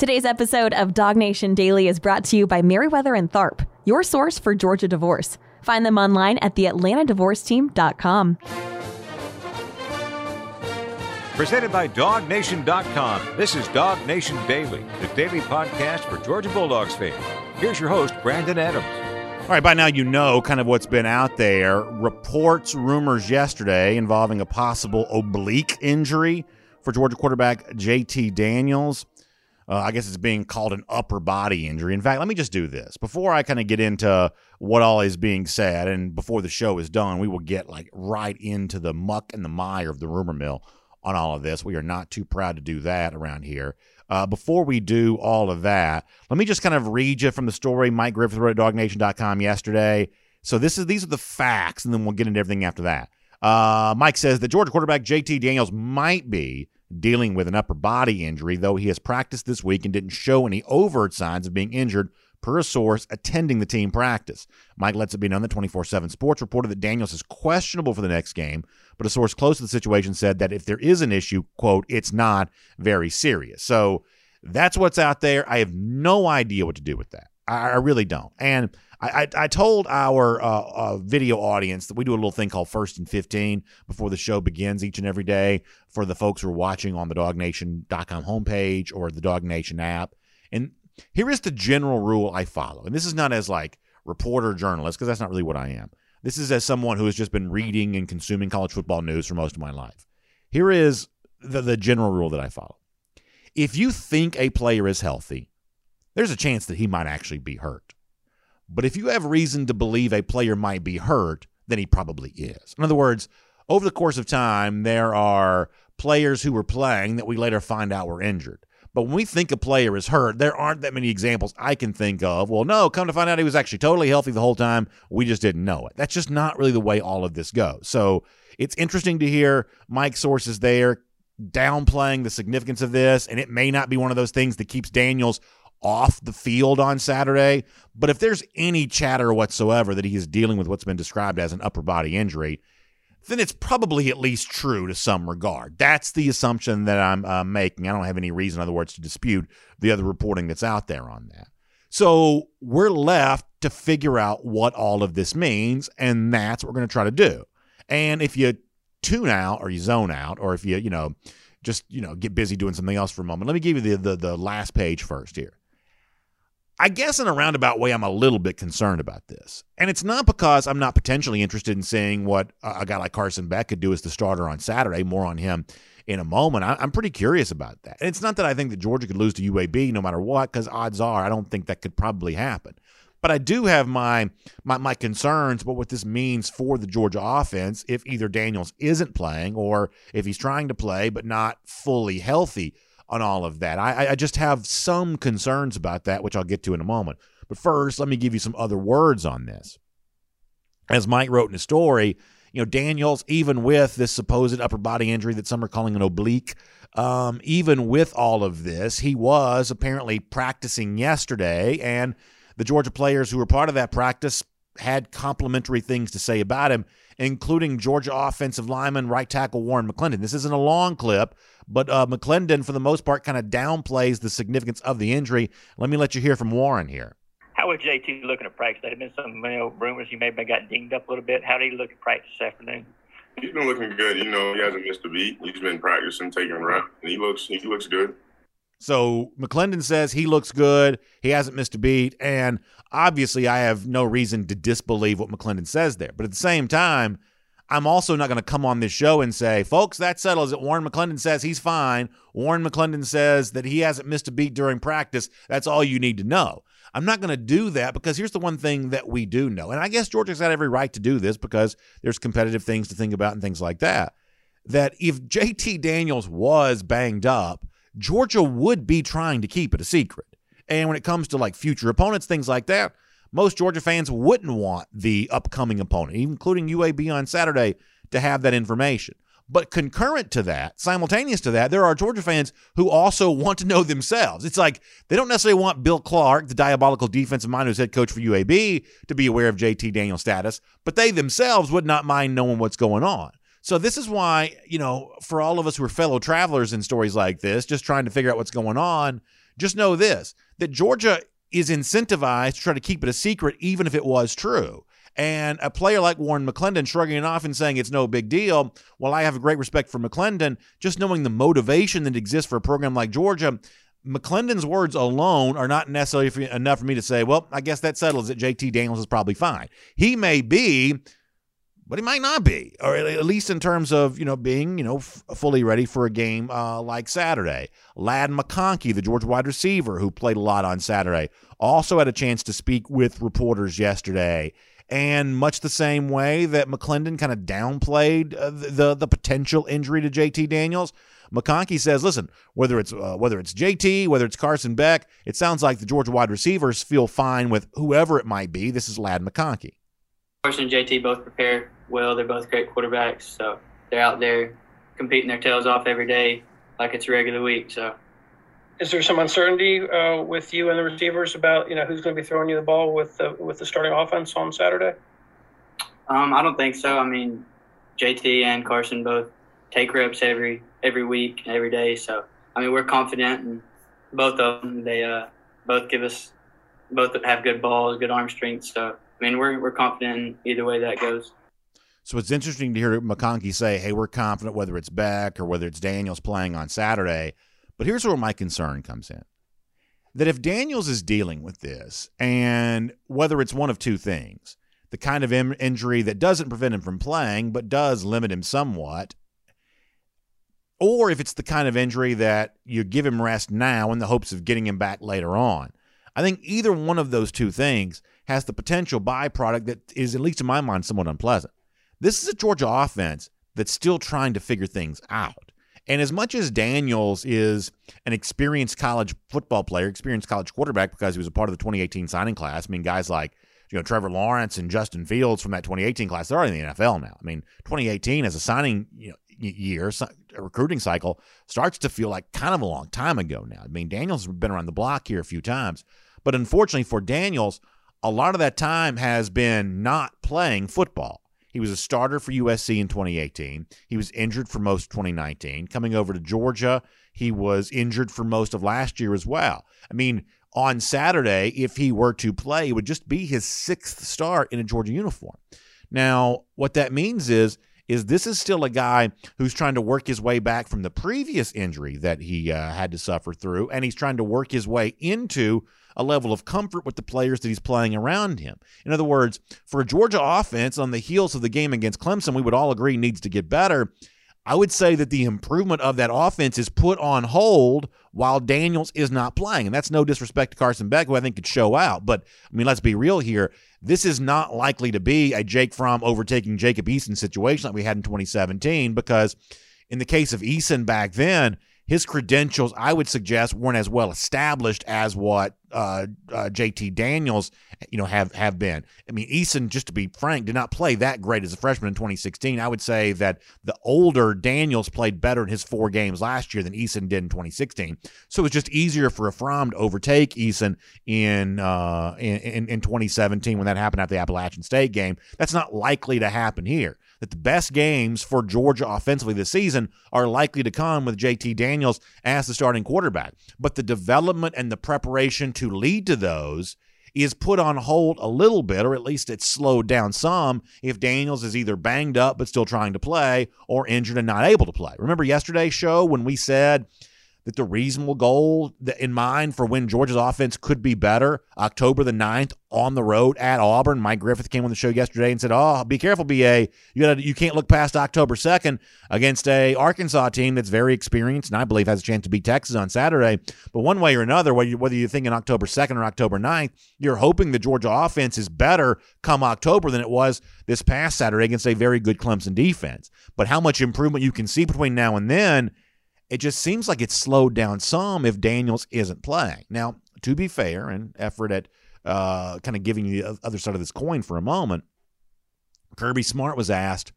Today's episode of Dog Nation Daily is brought to you by Meriwether and Tharp, your source for Georgia divorce. Find them online at theatlantadivorceteam.com. Presented by DogNation.com. This is Dog Nation Daily, the daily podcast for Georgia Bulldogs fans. Here's your host, Brandon Adams. All right, by now you know kind of what's been out there. Reports, rumors yesterday involving a possible oblique injury for Georgia quarterback JT Daniels. Uh, I guess it's being called an upper body injury. In fact, let me just do this before I kind of get into what all is being said, and before the show is done, we will get like right into the muck and the mire of the rumor mill on all of this. We are not too proud to do that around here. Uh, before we do all of that, let me just kind of read you from the story Mike Griffith wrote at DogNation.com yesterday. So this is these are the facts, and then we'll get into everything after that. Uh, Mike says that Georgia quarterback JT Daniels might be dealing with an upper body injury, though he has practiced this week and didn't show any overt signs of being injured, per a source attending the team practice. Mike lets it be known that 24 7 Sports reported that Daniels is questionable for the next game, but a source close to the situation said that if there is an issue, quote, it's not very serious. So that's what's out there. I have no idea what to do with that. I, I really don't. And I, I, I told our uh, uh, video audience that we do a little thing called First and 15 before the show begins each and every day for the folks who are watching on the DogNation.com homepage or the Dog Nation app. And here is the general rule I follow. And this is not as like reporter journalist, because that's not really what I am. This is as someone who has just been reading and consuming college football news for most of my life. Here is the, the general rule that I follow. If you think a player is healthy, there's a chance that he might actually be hurt. But if you have reason to believe a player might be hurt, then he probably is. In other words, over the course of time, there are players who were playing that we later find out were injured. But when we think a player is hurt, there aren't that many examples I can think of. Well, no, come to find out he was actually totally healthy the whole time. We just didn't know it. That's just not really the way all of this goes. So it's interesting to hear Mike's sources there downplaying the significance of this. And it may not be one of those things that keeps Daniels off the field on Saturday. But if there's any chatter whatsoever that he is dealing with what's been described as an upper body injury, then it's probably at least true to some regard. That's the assumption that I'm uh, making. I don't have any reason, in other words, to dispute the other reporting that's out there on that. So we're left to figure out what all of this means, and that's what we're going to try to do. And if you tune out or you zone out, or if you, you know, just, you know, get busy doing something else for a moment, let me give you the, the, the last page first here. I guess in a roundabout way, I'm a little bit concerned about this. And it's not because I'm not potentially interested in seeing what a guy like Carson Beck could do as the starter on Saturday. More on him in a moment. I'm pretty curious about that. And it's not that I think that Georgia could lose to UAB no matter what, because odds are I don't think that could probably happen. But I do have my, my my concerns about what this means for the Georgia offense if either Daniels isn't playing or if he's trying to play but not fully healthy on all of that. I, I just have some concerns about that, which I'll get to in a moment. But first, let me give you some other words on this. As Mike wrote in his story, you know, Daniels, even with this supposed upper body injury that some are calling an oblique, um, even with all of this, he was apparently practicing yesterday, and the Georgia players who were part of that practice had complimentary things to say about him, including Georgia offensive lineman right tackle Warren McClendon. This isn't a long clip, but uh, McClendon, for the most part, kind of downplays the significance of the injury. Let me let you hear from Warren here. How was JT looking at practice? There had been some you know, rumors he maybe got dinged up a little bit. How did he look at practice this afternoon? He's been looking good. You know, he hasn't missed a beat. He's been practicing, taking reps, and he looks he looks good. So McClendon says he looks good. He hasn't missed a beat, and obviously, I have no reason to disbelieve what McClendon says there. But at the same time, I'm also not going to come on this show and say, folks, that settles it. Warren McClendon says he's fine. Warren McClendon says that he hasn't missed a beat during practice. That's all you need to know. I'm not going to do that because here's the one thing that we do know. And I guess Georgia's got every right to do this because there's competitive things to think about and things like that. That if JT Daniels was banged up, Georgia would be trying to keep it a secret. And when it comes to like future opponents, things like that, most Georgia fans wouldn't want the upcoming opponent, including UAB on Saturday, to have that information. But concurrent to that, simultaneous to that, there are Georgia fans who also want to know themselves. It's like they don't necessarily want Bill Clark, the diabolical defensive mind who's head coach for UAB, to be aware of JT Daniels' status, but they themselves would not mind knowing what's going on. So this is why, you know, for all of us who are fellow travelers in stories like this, just trying to figure out what's going on, just know this that Georgia is incentivized to try to keep it a secret, even if it was true. And a player like Warren McClendon shrugging it off and saying it's no big deal. While I have a great respect for McClendon, just knowing the motivation that exists for a program like Georgia, McClendon's words alone are not necessarily enough for me to say, well, I guess that settles it. JT Daniels is probably fine. He may be, but he might not be, or at least in terms of you know being you know f- fully ready for a game uh, like Saturday. Ladd McConkey, the Georgia wide receiver who played a lot on Saturday, also had a chance to speak with reporters yesterday. And much the same way that McClendon kind of downplayed uh, the the potential injury to JT Daniels, McConkey says, "Listen, whether it's uh, whether it's JT, whether it's Carson Beck, it sounds like the Georgia wide receivers feel fine with whoever it might be. This is Ladd McConkey." Carson and JT both prepare well. They're both great quarterbacks, so they're out there competing their tails off every day like it's a regular week. So, is there some uncertainty uh, with you and the receivers about you know who's going to be throwing you the ball with the with the starting offense on Saturday? Um, I don't think so. I mean, JT and Carson both take reps every every week, every day. So, I mean, we're confident, and both of them they uh, both give us both have good balls, good arm strength. So, I mean, we're we're confident either way that goes. So it's interesting to hear McConkey say, "Hey, we're confident whether it's Beck or whether it's Daniels playing on Saturday." But here's where my concern comes in: that if Daniels is dealing with this, and whether it's one of two things, the kind of injury that doesn't prevent him from playing but does limit him somewhat, or if it's the kind of injury that you give him rest now in the hopes of getting him back later on. I think either one of those two things has the potential byproduct that is, at least in my mind, somewhat unpleasant. This is a Georgia offense that's still trying to figure things out. And as much as Daniels is an experienced college football player, experienced college quarterback because he was a part of the 2018 signing class, I mean, guys like you know Trevor Lawrence and Justin Fields from that 2018 class, they're already in the NFL now. I mean, 2018 as a signing you know, year, a recruiting cycle starts to feel like kind of a long time ago now. I mean, Daniels has been around the block here a few times, but unfortunately for Daniels, a lot of that time has been not playing football. He was a starter for USC in 2018. He was injured for most of 2019. Coming over to Georgia, he was injured for most of last year as well. I mean, on Saturday, if he were to play, it would just be his sixth start in a Georgia uniform. Now, what that means is is this is still a guy who's trying to work his way back from the previous injury that he uh, had to suffer through, and he's trying to work his way into a level of comfort with the players that he's playing around him. In other words, for a Georgia offense on the heels of the game against Clemson, we would all agree needs to get better. I would say that the improvement of that offense is put on hold while Daniels is not playing. And that's no disrespect to Carson Beck, who I think could show out. But, I mean, let's be real here. This is not likely to be a Jake Fromm overtaking Jacob Eason situation like we had in 2017 because in the case of Eason back then, his credentials, I would suggest, weren't as well established as what uh, uh, JT Daniels, you know, have have been. I mean, Eason, just to be frank, did not play that great as a freshman in 2016. I would say that the older Daniels played better in his four games last year than Eason did in 2016. So it was just easier for Fromm to overtake Eason in, uh, in in 2017 when that happened at the Appalachian State game. That's not likely to happen here that the best games for Georgia offensively this season are likely to come with JT Daniels as the starting quarterback. But the development and the preparation to lead to those is put on hold a little bit, or at least it's slowed down some if Daniels is either banged up but still trying to play or injured and not able to play. Remember yesterday's show when we said that the reasonable goal in mind for when Georgia's offense could be better, October the 9th on the road at Auburn. Mike Griffith came on the show yesterday and said, "Oh, be careful, BA. You got you can't look past October 2nd against a Arkansas team that's very experienced and I believe has a chance to beat Texas on Saturday. But one way or another, whether, you, whether you're thinking October 2nd or October 9th, you're hoping the Georgia offense is better come October than it was this past Saturday against a very good Clemson defense. But how much improvement you can see between now and then – it just seems like it's slowed down some if Daniels isn't playing. Now, to be fair, and effort at uh, kind of giving you the other side of this coin for a moment, Kirby Smart was asked,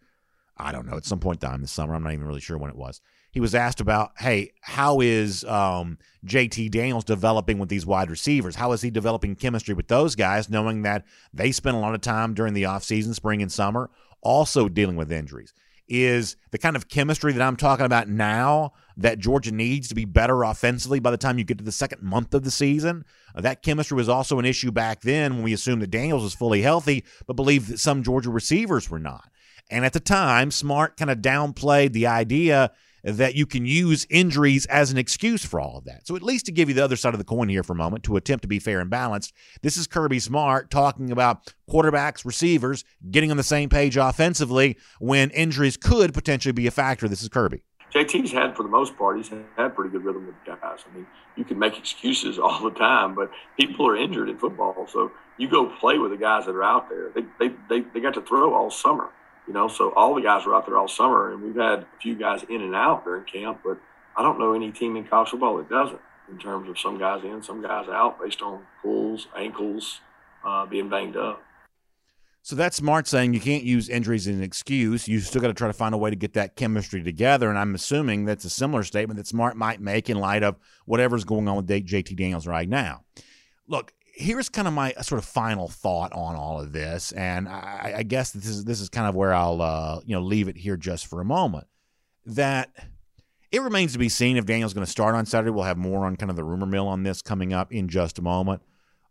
I don't know, at some point down this summer, I'm not even really sure when it was. He was asked about, hey, how is um, JT Daniels developing with these wide receivers? How is he developing chemistry with those guys, knowing that they spent a lot of time during the offseason, spring and summer, also dealing with injuries? is the kind of chemistry that I'm talking about now that Georgia needs to be better offensively by the time you get to the second month of the season. Uh, that chemistry was also an issue back then when we assumed that Daniels was fully healthy, but believed that some Georgia receivers were not. And at the time, Smart kind of downplayed the idea that you can use injuries as an excuse for all of that. So, at least to give you the other side of the coin here for a moment, to attempt to be fair and balanced, this is Kirby Smart talking about quarterbacks, receivers getting on the same page offensively when injuries could potentially be a factor. This is Kirby. JT's had, for the most part, he's had pretty good rhythm with the guys. I mean, you can make excuses all the time, but people are injured in football. So you go play with the guys that are out there. They, they, they, they got to throw all summer. You know, so all the guys were out there all summer, and we've had a few guys in and out during camp, but I don't know any team in college football that doesn't. In terms of some guys in, some guys out, based on pulls, ankles, uh, being banged up. So that's Smart saying you can't use injuries as an excuse. You still got to try to find a way to get that chemistry together. And I'm assuming that's a similar statement that Smart might make in light of whatever's going on with JT Daniels right now. Look, here's kind of my sort of final thought on all of this, and I, I guess this is this is kind of where I'll uh, you know leave it here just for a moment. That it remains to be seen if Daniel's going to start on Saturday. We'll have more on kind of the rumor mill on this coming up in just a moment.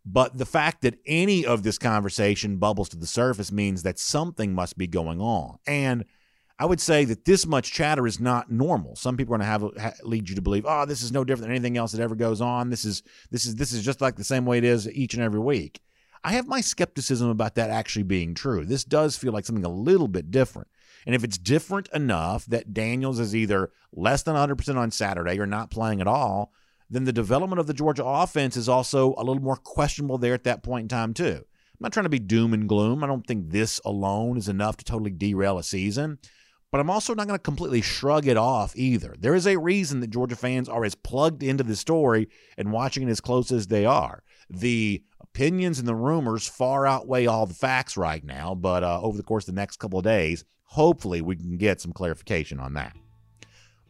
But the fact that any of this conversation bubbles to the surface means that something must be going on, and I would say that this much chatter is not normal. Some people are going to have lead you to believe, oh, this is no different than anything else that ever goes on. This is this is this is just like the same way it is each and every week. I have my skepticism about that actually being true. This does feel like something a little bit different. And if it's different enough that Daniels is either less than 100% on Saturday or not playing at all, then the development of the Georgia offense is also a little more questionable there at that point in time, too. I'm not trying to be doom and gloom. I don't think this alone is enough to totally derail a season but I'm also not going to completely shrug it off either. There is a reason that Georgia fans are as plugged into the story and watching it as close as they are. The opinions and the rumors far outweigh all the facts right now, but uh, over the course of the next couple of days, hopefully we can get some clarification on that.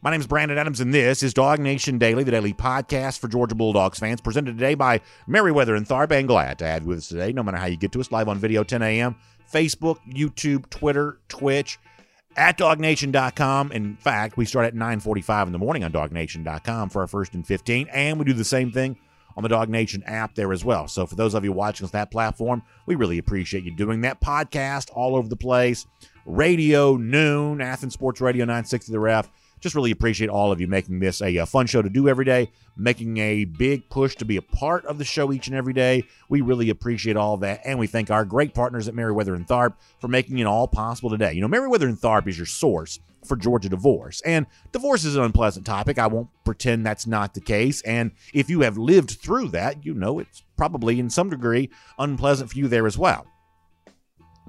My name is Brandon Adams, and this is Dog Nation Daily, the daily podcast for Georgia Bulldogs fans, presented today by Meriwether and Tharp. And glad to have you with us today, no matter how you get to us, live on video 10 a.m., Facebook, YouTube, Twitter, Twitch at dognation.com. In fact, we start at 9:45 in the morning on dognation.com for our first and 15, and we do the same thing on the Dog Nation app there as well. So for those of you watching us that platform, we really appreciate you doing that. Podcast all over the place, radio noon, Athens Sports Radio 960 the ref just really appreciate all of you making this a, a, fun show to do every day, making a big push to be a part of the show each and every day. We really appreciate all that. And we thank our great partners at Meriwether and Tharp for making it all possible today. You know, Meriwether and Tharp is your source for Georgia divorce. And divorce is an unpleasant topic. I won't pretend that's not the case. And if you have lived through that, you know it's probably in some degree unpleasant for you there as well.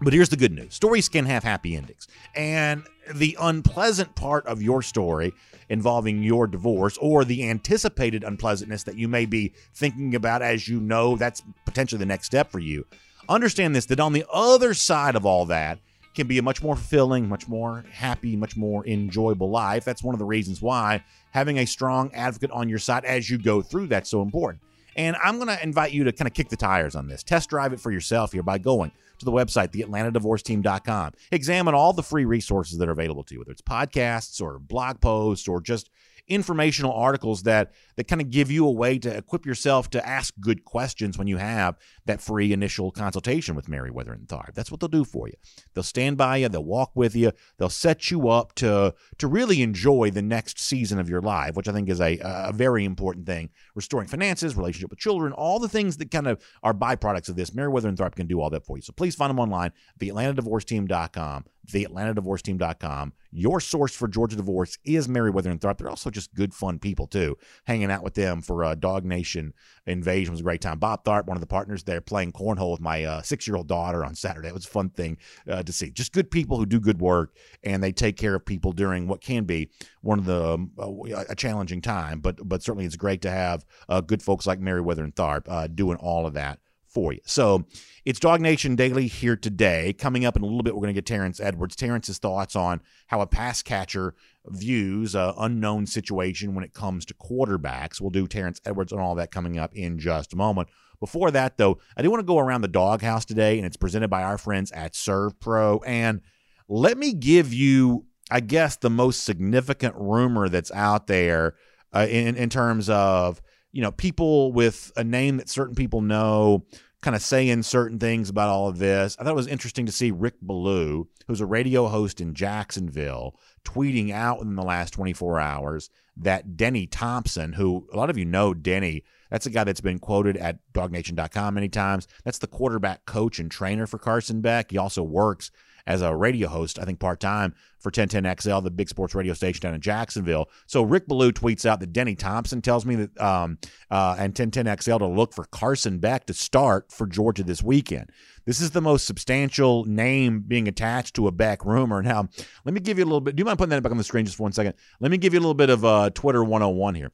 But here's the good news stories can have happy endings. And the unpleasant part of your story involving your divorce or the anticipated unpleasantness that you may be thinking about as you know that's potentially the next step for you. Understand this that on the other side of all that can be a much more fulfilling, much more happy, much more enjoyable life. That's one of the reasons why having a strong advocate on your side as you go through that's so important. And I'm going to invite you to kind of kick the tires on this. Test drive it for yourself here by going to the website, theatlantadivorceteam.com. Examine all the free resources that are available to you, whether it's podcasts or blog posts or just informational articles that that kind of give you a way to equip yourself to ask good questions when you have that free initial consultation with Meriwether and Tharp. That's what they'll do for you. They'll stand by you, they'll walk with you, they'll set you up to to really enjoy the next season of your life, which I think is a, a very important thing. Restoring finances, relationship with children, all the things that kind of are byproducts of this. Meriwether and Tharp can do all that for you. So please find them online, theatlantadivorceteam.com theatlantadivorceteam.com. Your source for Georgia divorce is Meriwether and Tharp. They're also just good, fun people, too. Hanging out with them for uh, Dog Nation Invasion was a great time. Bob Tharp, one of the partners there, playing cornhole with my uh, six year old daughter on Saturday. It was a fun thing uh, to see. Just good people who do good work and they take care of people during what can be one of the um, uh, a challenging time, but but certainly it's great to have uh, good folks like Meriwether and Tharp uh, doing all of that for you. So it's Dog Nation Daily here today. Coming up in a little bit, we're going to get Terrence Edwards. Terrence's thoughts on how a pass catcher views an unknown situation when it comes to quarterbacks. We'll do Terrence Edwards and all that coming up in just a moment. Before that, though, I do want to go around the doghouse today, and it's presented by our friends at ServPro. And let me give you I guess, the most significant rumor that's out there uh, in in terms of you know people with a name that certain people know kind of saying certain things about all of this. I thought it was interesting to see Rick Ballou, who's a radio host in Jacksonville, tweeting out in the last 24 hours that Denny Thompson, who a lot of you know Denny, that's a guy that's been quoted at dognation.com many times. That's the quarterback coach and trainer for Carson Beck. He also works as a radio host, I think part time for 1010XL, the big sports radio station down in Jacksonville. So Rick Ballou tweets out that Denny Thompson tells me that, um, uh, and 1010XL to look for Carson Beck to start for Georgia this weekend. This is the most substantial name being attached to a Beck rumor. Now, let me give you a little bit. Do you mind putting that back on the screen just for one second? Let me give you a little bit of uh, Twitter 101 here.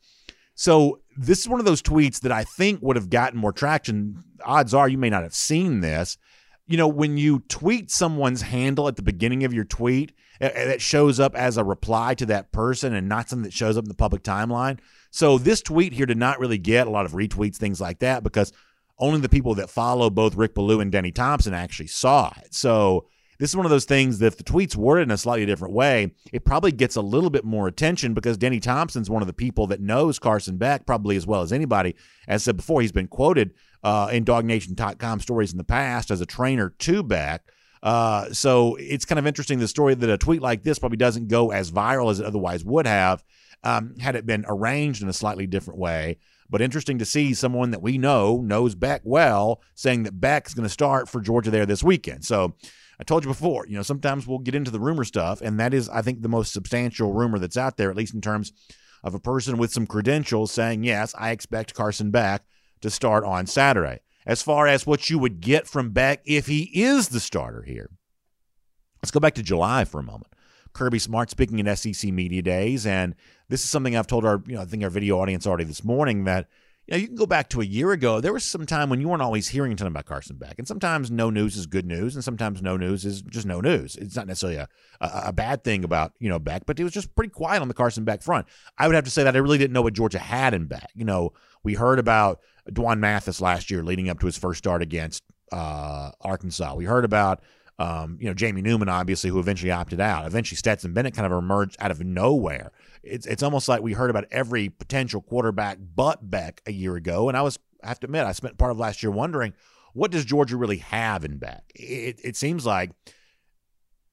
So this is one of those tweets that I think would have gotten more traction. Odds are you may not have seen this you know, when you tweet someone's handle at the beginning of your tweet, that shows up as a reply to that person and not something that shows up in the public timeline. So this tweet here did not really get a lot of retweets, things like that, because only the people that follow both Rick Ballou and Denny Thompson actually saw it. So this is one of those things that if the tweet's worded in a slightly different way, it probably gets a little bit more attention because Denny Thompson's one of the people that knows Carson Beck probably as well as anybody. As I said before, he's been quoted uh, in DogNation.com stories in the past as a trainer to Beck. Uh, so it's kind of interesting the story that a tweet like this probably doesn't go as viral as it otherwise would have um, had it been arranged in a slightly different way. But interesting to see someone that we know knows Beck well saying that Beck is going to start for Georgia there this weekend. So I told you before, you know, sometimes we'll get into the rumor stuff, and that is, I think, the most substantial rumor that's out there, at least in terms of a person with some credentials saying, yes, I expect Carson Beck to start on Saturday. As far as what you would get from Beck if he is the starter here, let's go back to July for a moment. Kirby Smart speaking at SEC Media Days, and this is something I've told our, you know, I think our video audience already this morning that you, know, you can go back to a year ago. There was some time when you weren't always hearing ton about Carson Beck, and sometimes no news is good news, and sometimes no news is just no news. It's not necessarily a, a, a bad thing about you know Beck, but it was just pretty quiet on the Carson Beck front. I would have to say that I really didn't know what Georgia had in Beck. You know, we heard about D'Wan Mathis last year leading up to his first start against uh, Arkansas. We heard about um, you know Jamie Newman, obviously, who eventually opted out. Eventually, Stetson Bennett kind of emerged out of nowhere. It's it's almost like we heard about every potential quarterback but Beck a year ago, and I was I have to admit I spent part of last year wondering what does Georgia really have in Beck. It it seems like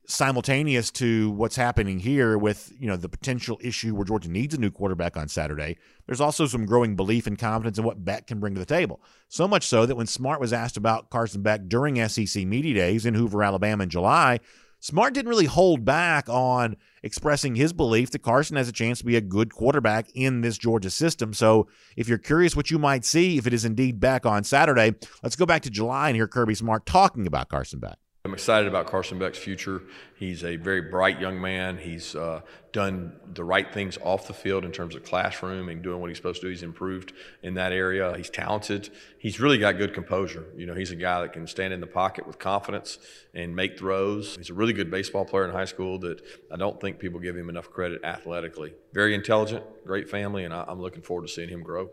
simultaneous to what's happening here with you know the potential issue where Georgia needs a new quarterback on Saturday. There's also some growing belief and confidence in what Beck can bring to the table. So much so that when Smart was asked about Carson Beck during SEC media days in Hoover, Alabama in July, Smart didn't really hold back on expressing his belief that Carson has a chance to be a good quarterback in this Georgia system. So, if you're curious what you might see if it is indeed back on Saturday, let's go back to July and hear Kirby Smart talking about Carson Beck. I'm excited about Carson Beck's future. He's a very bright young man. He's uh, done the right things off the field in terms of classroom and doing what he's supposed to do. He's improved in that area. He's talented. He's really got good composure. You know, he's a guy that can stand in the pocket with confidence and make throws. He's a really good baseball player in high school that I don't think people give him enough credit athletically. Very intelligent, great family, and I'm looking forward to seeing him grow.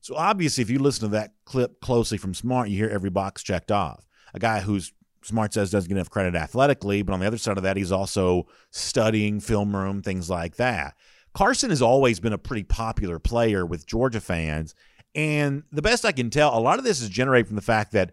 So obviously, if you listen to that clip closely from Smart, you hear every box checked off. A guy who's Smart says doesn't get enough credit athletically, but on the other side of that, he's also studying film room, things like that. Carson has always been a pretty popular player with Georgia fans. And the best I can tell, a lot of this is generated from the fact that,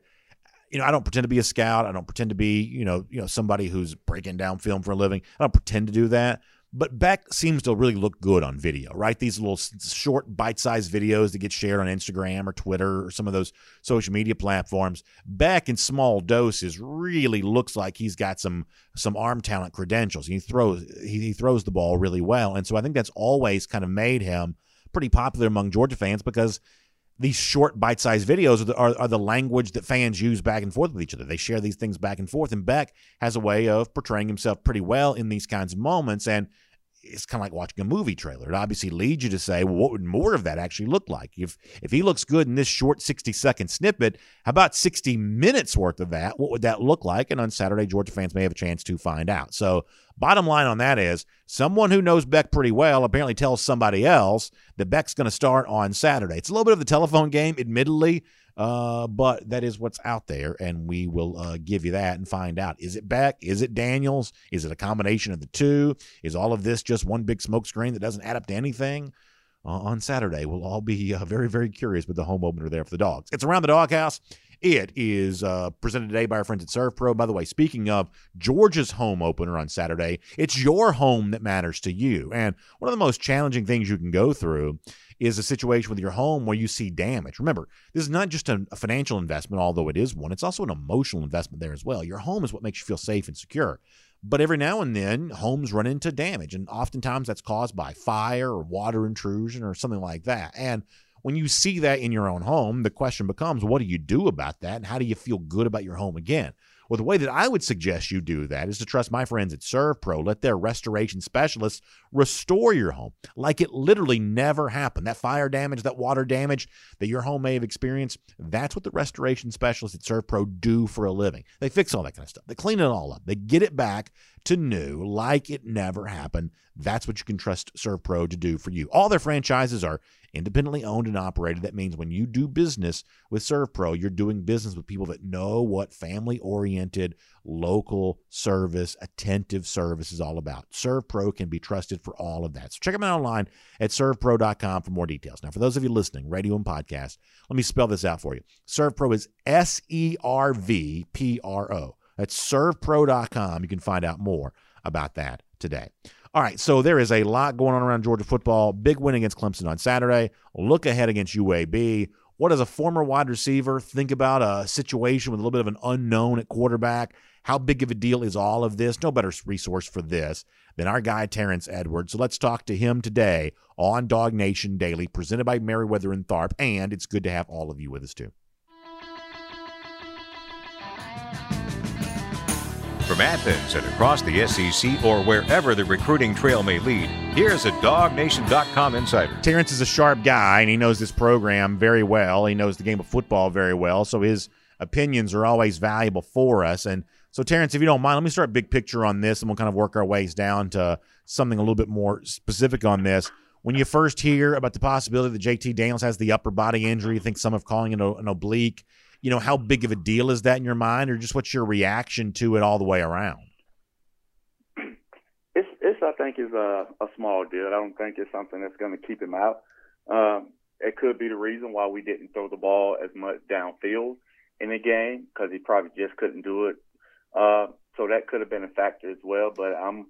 you know, I don't pretend to be a scout. I don't pretend to be, you know, you know, somebody who's breaking down film for a living. I don't pretend to do that. But Beck seems to really look good on video, right? These little short, bite sized videos that get shared on Instagram or Twitter or some of those social media platforms. Beck in small doses really looks like he's got some some arm talent credentials. He throws he, he throws the ball really well, and so I think that's always kind of made him pretty popular among Georgia fans because these short bite-sized videos are the, are, are the, language that fans use back and forth with each other. They share these things back and forth, and Beck has a way of portraying himself pretty well in these kinds of moments. And it's kind of like watching a movie trailer. It obviously leads you to say, well, what would more of that actually look like? If if he looks good in this short 60 second snippet, how about 60 minutes worth of that? What would that look like? And on Saturday, Georgia fans may have a chance to find out. So Bottom line on that is someone who knows Beck pretty well apparently tells somebody else that Beck's going to start on Saturday. It's a little bit of the telephone game, admittedly, uh, but that is what's out there, and we will uh, give you that and find out. Is it Beck? Is it Daniels? Is it a combination of the two? Is all of this just one big smokescreen that doesn't add up to anything? Uh, on Saturday, we'll all be uh, very, very curious with the home opener there for the dogs. It's around the doghouse. It is uh, presented today by our friends at ServPro. By the way, speaking of Georgia's home opener on Saturday, it's your home that matters to you. And one of the most challenging things you can go through is a situation with your home where you see damage. Remember, this is not just a, financial investment, although it is one, it's also an emotional investment there as well. Your home is what makes you feel safe and secure. But every now and then, homes run into damage, and oftentimes that's caused by fire or water intrusion or something like that. And when you see that in your own home, the question becomes what do you do about that, and how do you feel good about your home again? Well, the way that I would suggest you do that is to trust my friends at ServPro. Let their restoration specialists restore your home like it literally never happened. That fire damage, that water damage that your home may have experienced, that's what the restoration specialists at ServPro do for a living. They fix all that kind of stuff. They clean it all up. They get it back to new like it never happened. That's what you can trust ServPro to do for you. All their franchises are independently owned and operated. That means when you do business with ServPro, you're doing business with people that know what family oriented, local service, attentive service is all about. ServPro can be trusted for all of that. So check them out online at servpro.com for more details. Now, for those of you listening, radio and podcast, let me spell this out for you. ServPro is S E R V P R O. That's servpro.com. You can find out more about that today. All right, so there is a lot going on around Georgia football. Big win against Clemson on Saturday. Look ahead against UAB. What does a former wide receiver think about a situation with a little bit of an unknown at quarterback? How big of a deal is all of this? No better resource for this than our guy, Terrence Edwards. So let's talk to him today on Dog Nation Daily, presented by Meriwether and Tharp. And it's good to have all of you with us, too. From Athens and across the SEC or wherever the recruiting trail may lead, here's a DogNation.com insider. Terrence is a sharp guy, and he knows this program very well. He knows the game of football very well, so his opinions are always valuable for us. And so, Terrence, if you don't mind, let me start big picture on this, and we'll kind of work our ways down to something a little bit more specific on this. When you first hear about the possibility that JT Daniels has the upper body injury, you think some of calling it an oblique you know, how big of a deal is that in your mind, or just what's your reaction to it all the way around? It's, it's I think, is a, a small deal. I don't think it's something that's going to keep him out. Um, it could be the reason why we didn't throw the ball as much downfield in the game because he probably just couldn't do it. Uh, so that could have been a factor as well. But I'm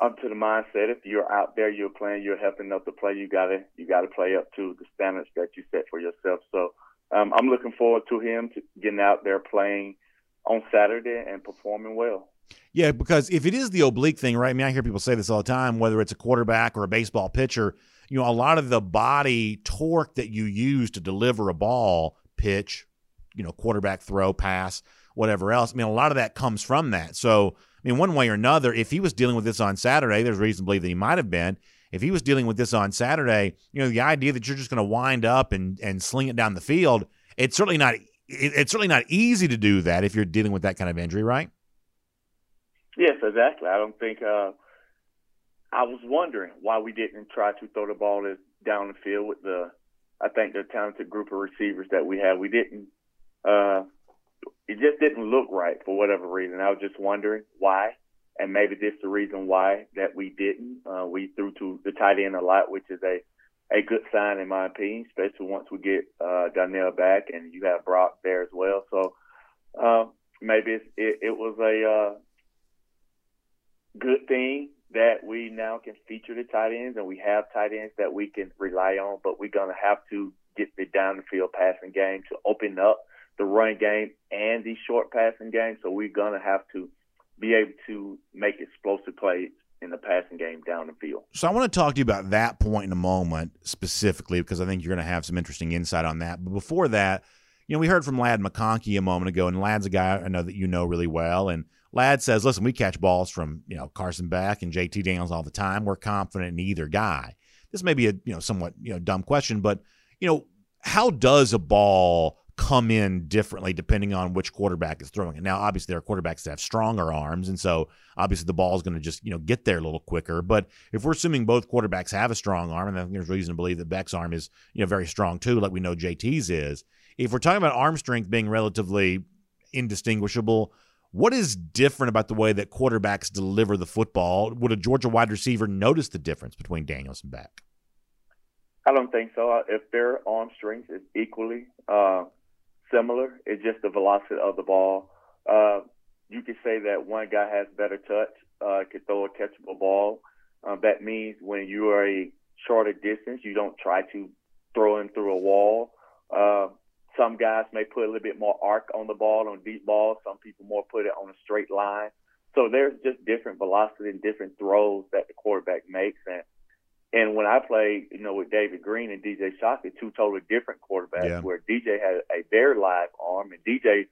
up to the mindset if you're out there, you're playing, you're helping up to play. You gotta you gotta play up to the standards that you set for yourself. So um, I'm looking forward to him to getting out there playing on Saturday and performing well. Yeah, because if it is the oblique thing, right? I mean, I hear people say this all the time, whether it's a quarterback or a baseball pitcher. You know, a lot of the body torque that you use to deliver a ball, pitch, you know, quarterback throw, pass, whatever else. I mean, a lot of that comes from that. So, I mean, one way or another, if he was dealing with this on Saturday, there's reason to believe that he might have been if he was dealing with this on Saturday, you know, the idea that you're just going to wind up and and sling it down the field, it's certainly not it's certainly not easy to do that if you're dealing with that kind of injury, right? Yes, exactly. I don't think uh, I was wondering why we didn't try to throw the ball down the field with the I think the talented group of receivers that we had. We didn't uh, it just didn't look right for whatever reason. I was just wondering why and maybe this is the reason why that we didn't. Uh, we threw to the tight end a lot, which is a a good sign in my opinion, especially once we get uh, Darnell back and you have Brock there as well. So uh, maybe it, it was a uh, good thing that we now can feature the tight ends and we have tight ends that we can rely on, but we're going to have to get the down the field passing game to open up the run game and the short passing game. So we're going to have to be able to make explosive plays in the passing game down the field. So I want to talk to you about that point in a moment specifically because I think you're going to have some interesting insight on that. But before that, you know, we heard from Ladd McConkey a moment ago, and Ladd's a guy I know that you know really well. And Ladd says, listen, we catch balls from, you know, Carson Beck and JT Daniels all the time. We're confident in either guy. This may be a, you know, somewhat, you know, dumb question, but, you know, how does a ball come in differently depending on which quarterback is throwing it. Now, obviously, there are quarterbacks that have stronger arms, and so obviously the ball is going to just you know get there a little quicker. But if we're assuming both quarterbacks have a strong arm, and I think there's reason to believe that Beck's arm is you know very strong too, like we know JT's is. If we're talking about arm strength being relatively indistinguishable, what is different about the way that quarterbacks deliver the football? Would a Georgia wide receiver notice the difference between Daniels and Beck? I don't think so. If their arm strength is equally uh, similar, it's just the velocity of the ball. Uh, you could say that one guy has better touch, uh, could throw a catchable ball. Uh, that means when you are a shorter distance, you don't try to throw him through a wall. Uh, some guys may put a little bit more arc on the ball on deep balls. Some people more put it on a straight line. So there's just different velocity and different throws that the quarterback makes. And and when I played, you know, with David Greene and DJ Shockley, two totally different quarterbacks, Yeah. where DJ had a very live arm, and DJ,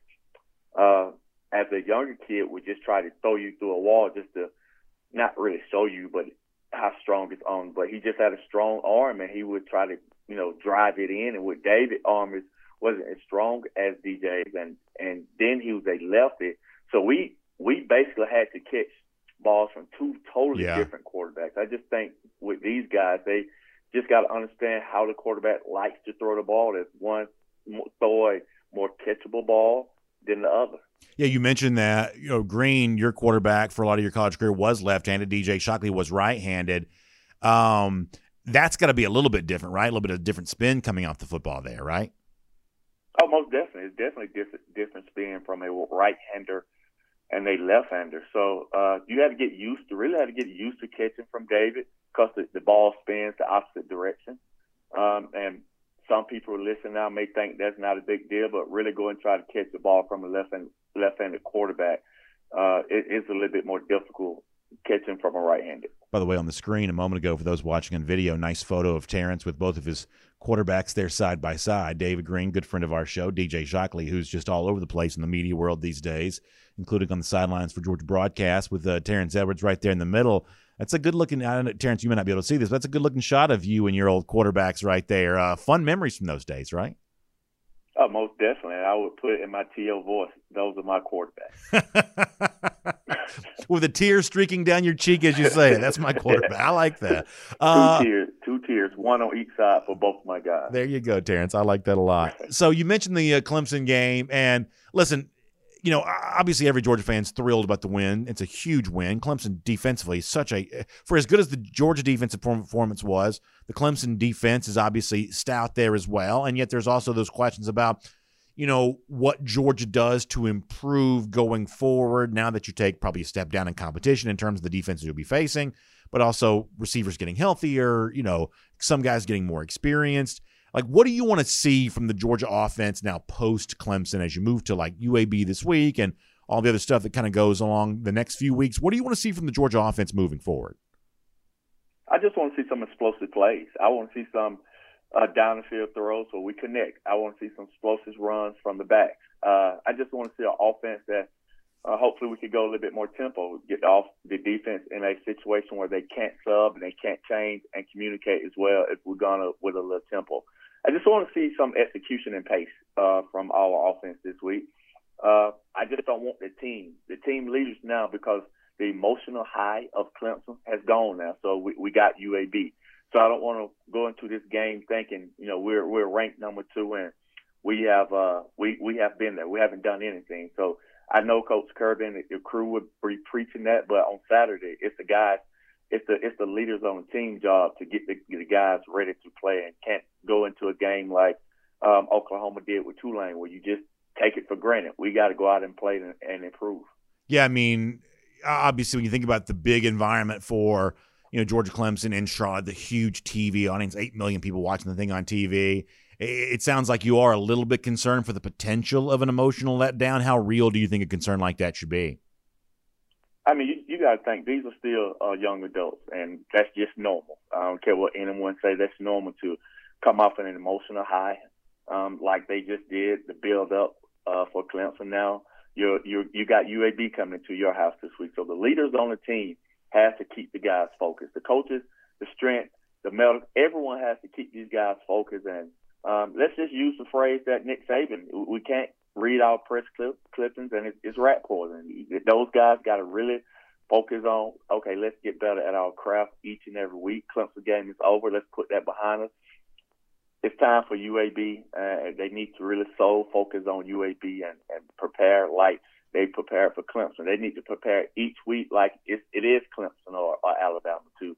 uh, as a younger kid, would just try to throw you through a wall just to not really show you, but how strong his arm. But he just had a strong arm, and he would try to, you know, drive it in. And with David, arm is wasn't as strong as DJ's, and and then he was a lefty, so we we basically had to catch balls from two totally Yeah. different quarterbacks. I just think with these guys, they just got to understand how the quarterback likes to throw the ball. There's one throw a more catchable ball than the other. Yeah, you mentioned that you know Greene, your quarterback for a lot of your college career was left-handed. DJ Shockley was right-handed. Um, that's got to be a little bit different, right? A little bit of different spin coming off the football there, right? Oh, most definitely. It's definitely different difference being from a right-hander and they left-hander. So uh, you had to get used to really had to get used to catching from David because the, the ball spins the opposite direction. Um, and some people listening now may think that's not a big deal, but really go and try to catch the ball from a left hand, left-handed quarterback. Uh, it's a little bit more difficult catching from a right-handed. By the way, on the screen a moment ago, for those watching on video, nice photo of Terrence with both of his quarterbacks there side by side. David Greene, good friend of our show, DJ Shockley, who's just all over the place in the media world these days, including on the sidelines for Georgia broadcast with uh, Terrence Edwards right there in the middle. That's a good looking. I don't know, Terrence, you may not be able to see this, but that's a good looking shot of you and your old quarterbacks right there. Uh, fun memories from those days, right? Oh, most definitely. I would put it in my TO voice. Those are my quarterbacks. with a tear streaking down your cheek as you say it. That's my quarterback. I like that. Uh, two tears, two tears, one on each side for both my guys. There you go, Terrence. I like that a lot. So you mentioned the uh, Clemson game, and listen, you know, obviously every Georgia fan's thrilled about the win. It's a huge win. Clemson defensively such a for as good as the Georgia defensive performance was, the Clemson defense is obviously stout there as well. And yet there's also those questions about, you know, what Georgia does to improve going forward now that you take probably a step down in competition in terms of the defenses you'll be facing, but also receivers getting healthier, you know, some guys getting more experienced. Like, what do you want to see from the Georgia offense now post Clemson as you move to like UAB this week and all the other stuff that kind of goes along the next few weeks? What do you want to see from the Georgia offense moving forward? I just want to see some explosive plays. I want to see some uh, down the field throws where we connect. I want to see some explosive runs from the backs. Uh, I just want to see an offense that uh, hopefully we could go a little bit more tempo, get off the defense in a situation where they can't sub and they can't change and communicate as well if we're gonna with a little tempo. I just want to see some execution and pace uh, from our offense this week. Uh, I just don't want the team, the team leaders now, because the emotional high of Clemson has gone now. So we, we got UAB. So I don't want to go into this game thinking, you know, we're we're ranked number two and we have uh we we have been there. We haven't done anything. So I know Coach Kirby and the crew would be preaching that, but on Saturday it's the guys, it's the it's the leaders on the team job to get the, the guys ready to play and can't go into a game like um, Oklahoma did with Tulane where you just take it for granted. We got to go out and play and, and improve. Yeah, I mean, obviously when you think about the big environment for you know Georgia Clemson and Charlotte, the huge TV audience, eight million people watching the thing on TV. It sounds like you are a little bit concerned for the potential of an emotional letdown. How real do you think a concern like that should be? I mean, you, you got to think these are still uh, young adults, and that's just normal. I don't care what anyone say. That's normal to come off an emotional high, um, like they just did. The build up uh, for Clemson. Now you you you got UAB coming to your house this week, so the leaders on the team have to keep the guys focused. The coaches, the strength, the medal, everyone has to keep these guys focused and um, let's just use the phrase that Nick Saban. We can't read our press clip, clippings, and it's, it's rat poison. Those guys got to really focus on. Okay, let's get better at our craft each and every week. Clemson game is over. Let's put that behind us. It's time for UAB. Uh, they need to really so focus on UAB and, and prepare like they prepared for Clemson. They need to prepare each week like it, it is Clemson or, or Alabama to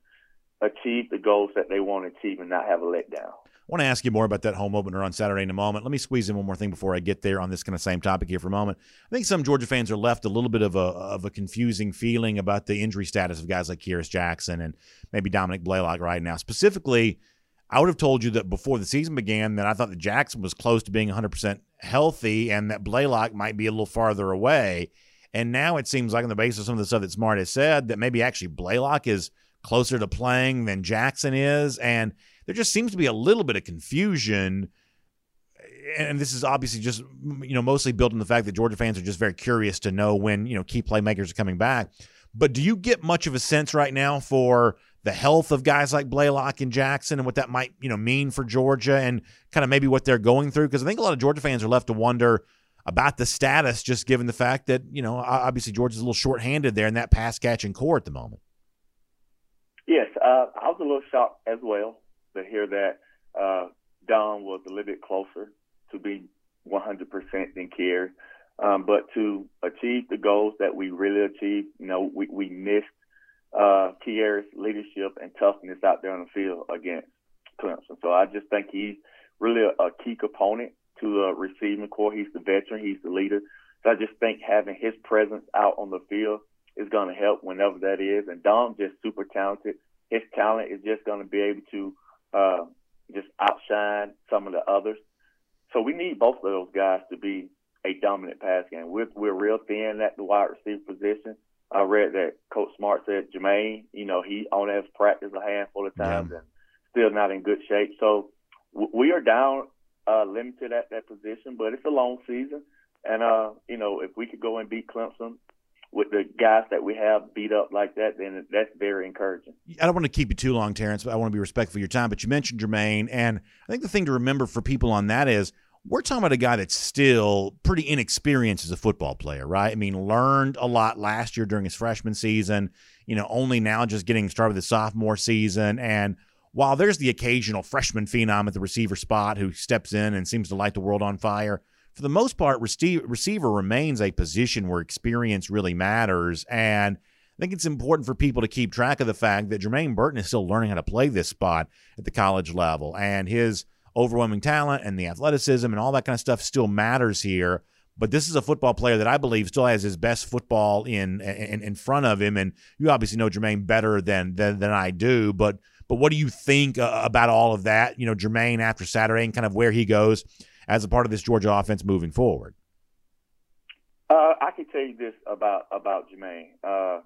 achieve the goals that they want to achieve and not have a letdown. Want to ask you more about that home opener on Saturday in a moment. Let me squeeze in one more thing before I get there on this kind of same topic here for a moment. I think some Georgia fans are left a little bit of a of a confusing feeling about the injury status of guys like Kearis Jackson and maybe Dominick Blaylock right now. Specifically, I would have told you that before the season began that I thought that Jackson was close to being 100% healthy and that Blaylock might be a little farther away. And now it seems like, on the basis of some of the stuff that Smart has said, that maybe actually Blaylock is closer to playing than Jackson is. And there just seems to be a little bit of confusion. And this is obviously just, you know, mostly built on the fact that Georgia fans are just very curious to know when, you know, key playmakers are coming back. But do you get much of a sense right now for the health of guys like Blaylock and Jackson and what that might, you know, mean for Georgia and kind of maybe what they're going through? Because I think a lot of Georgia fans are left to wonder about the status, just given the fact that, you know, obviously Georgia's a little shorthanded there in that pass catching core at the moment. Yes, uh, I was a little shocked as well to hear that uh, Dom was a little bit closer to be 100% than Kier. Um, but to achieve the goals that we really achieved, you know, we, we missed uh, leadership and toughness out there on the field against Clemson. So I just think he's really a, a key component to the receiving core. He's the veteran. He's the leader. So I just think having his presence out on the field is going to help whenever that is. And Dom's just super talented. His talent is just going to be able to uh, just outshine some of the others. So we need both of those guys to be a dominant pass game. We're, we're real thin at the wide receiver position. I read that Coach Smart said Jermaine, you know, he only has practiced a handful of times yeah. and still not in good shape. So w- we are down uh, limited at that position, but it's a long season. And, uh, you know, if we could go and beat Clemson with the guys that we have beat up like that, then that's very encouraging. I don't want to keep you too long, Terrence, but I want to be respectful of your time. But you mentioned Jermaine, and I think the thing to remember for people on that is we're talking about a guy that's still pretty inexperienced as a football player, right? I mean, learned a lot last year during his freshman season, you know, only now just getting started with the sophomore season. And while there's the occasional freshman phenom at the receiver spot who steps in and seems to light the world on fire, for the most part, receiver remains a position where experience really matters. And I think it's important for people to keep track of the fact that Jermaine Burton is still learning how to play this spot at the college level. And his overwhelming talent and the athleticism and all that kind of stuff still matters here. But this is a football player that I believe still has his best football in in, in front of him. And you obviously know Jermaine better than than, than I do. But but what do you think uh, about all of that? You know, Jermaine after Saturday and kind of where he goes as a part of this Georgia offense moving forward. Uh, I can tell you this about about Jermaine. Uh,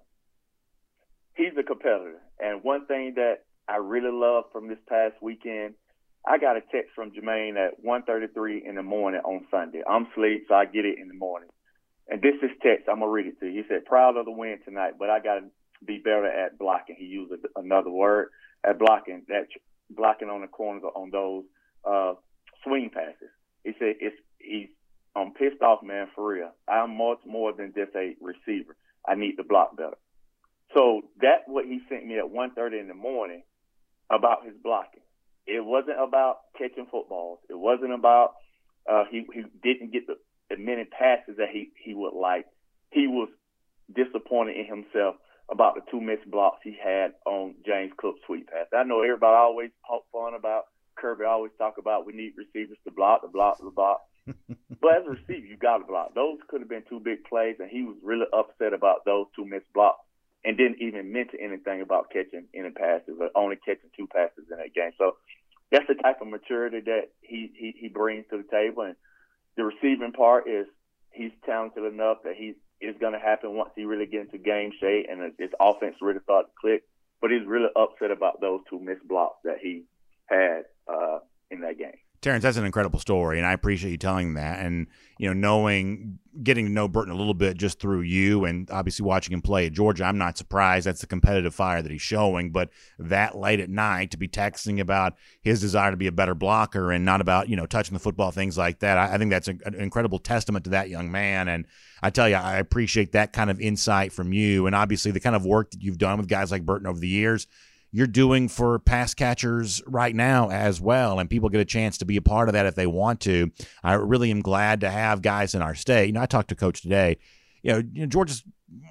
he's a competitor, and one thing that I really love from this past weekend I got a text from Jermaine at 1.33 in the morning on Sunday. I'm asleep, so I get it in the morning. And this is text. I'm to read it to you. He said, proud of the win tonight, but I got to be better at blocking. He used another word at blocking, that blocking on the corners on those uh, swing passes. He said, it's, he's, I'm pissed off, man, for real. I'm much more than just a receiver. I need to block better. So that's what he sent me at 1.30 in the morning about his blocking. It wasn't about catching footballs. It wasn't about uh, he he didn't get the, the many passes that he he would like. He was disappointed in himself about the two missed blocks he had on James Cook's sweet pass. I know everybody always poke fun about Kirby. Always talk about we need receivers to block, the block, the block. but as a receiver, you got to block. Those could have been two big plays, and he was really upset about those two missed blocks, and didn't even mention anything about catching any passes, or only catching two passes in that game. So that's the type of maturity that he, he, he brings to the table. And the receiving part is he's talented enough that he's it's going to happen once he really gets into game shape and his offense really starts to click. But he's really upset about those two missed blocks that he had uh, in that game. Terrence, that's an incredible story, and I appreciate you telling that. And you know, knowing, getting to know Burton a little bit just through you, and obviously watching him play at Georgia, I'm not surprised. That's the competitive fire that he's showing. But that late at night to be texting about his desire to be a better blocker and not about you know touching the football, things like that. I, I think that's a, an incredible testament to that young man. And I tell you, I appreciate that kind of insight from you, and obviously the kind of work that you've done with guys like Burton over the years you're doing for pass catchers right now as well. And people get a chance to be a part of that if they want to. I really am glad to have guys in our state. You know, I talked to coach today. You know, Georgia's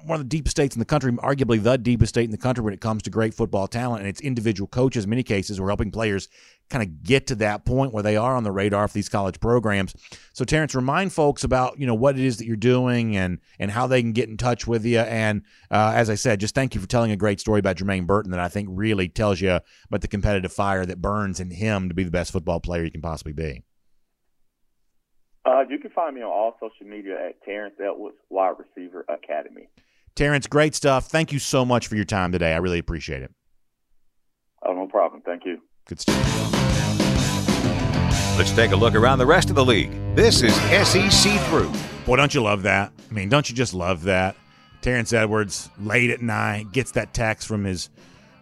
one of the deepest states in the country, arguably the deepest state in the country when it comes to great football talent. And it's individual coaches, in many cases, who are helping players kind of get to that point where they are on the radar for these college programs. So, Terrence, remind folks about you know what it is that you're doing and and how they can get in touch with you. And uh, as I said, just thank you for telling a great story about Jermaine Burton that I think really tells you about the competitive fire that burns in him to be the best football player you can possibly be. Uh, you can find me on all social media at Terrence Edwards Wide Receiver Academy. Terrence, great stuff. Thank you so much for your time today. I really appreciate it. Oh, no problem. Thank you. Good stuff. Let's take a look around the rest of the league. This is SEC Through. Boy, don't you love that? I mean, don't you just love that? Terrence Edwards, late at night, gets that text from his,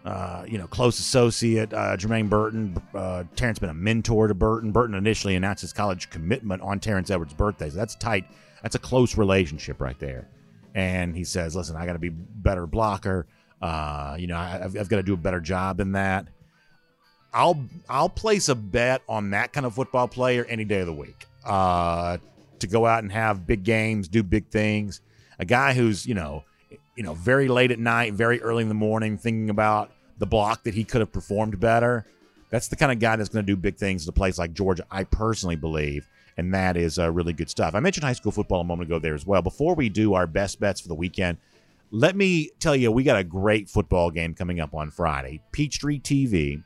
uh, you know, close associate uh, Jermaine Burton. Uh, Terrence been a mentor to Burton. Burton initially announced his college commitment on Terrence Edwards' birthday, so that's tight. That's a close relationship right there. And he says, "Listen, I got to be better blocker. Uh, you know, I, have I've got to do a better job than that." I'll I'll place a bet on that kind of football player any day of the week. Uh, to go out and have big games, do big things. A guy who's you know, you know, very late at night, very early in the morning, thinking about the block that he could have performed better. That's the kind of guy that's going to do big things at a place like Georgia. I personally believe, and that is uh, really good stuff. I mentioned high school football a moment ago there as well. Before we do our best bets for the weekend, let me tell you, we got a great football game coming up on Friday. Peachtree TV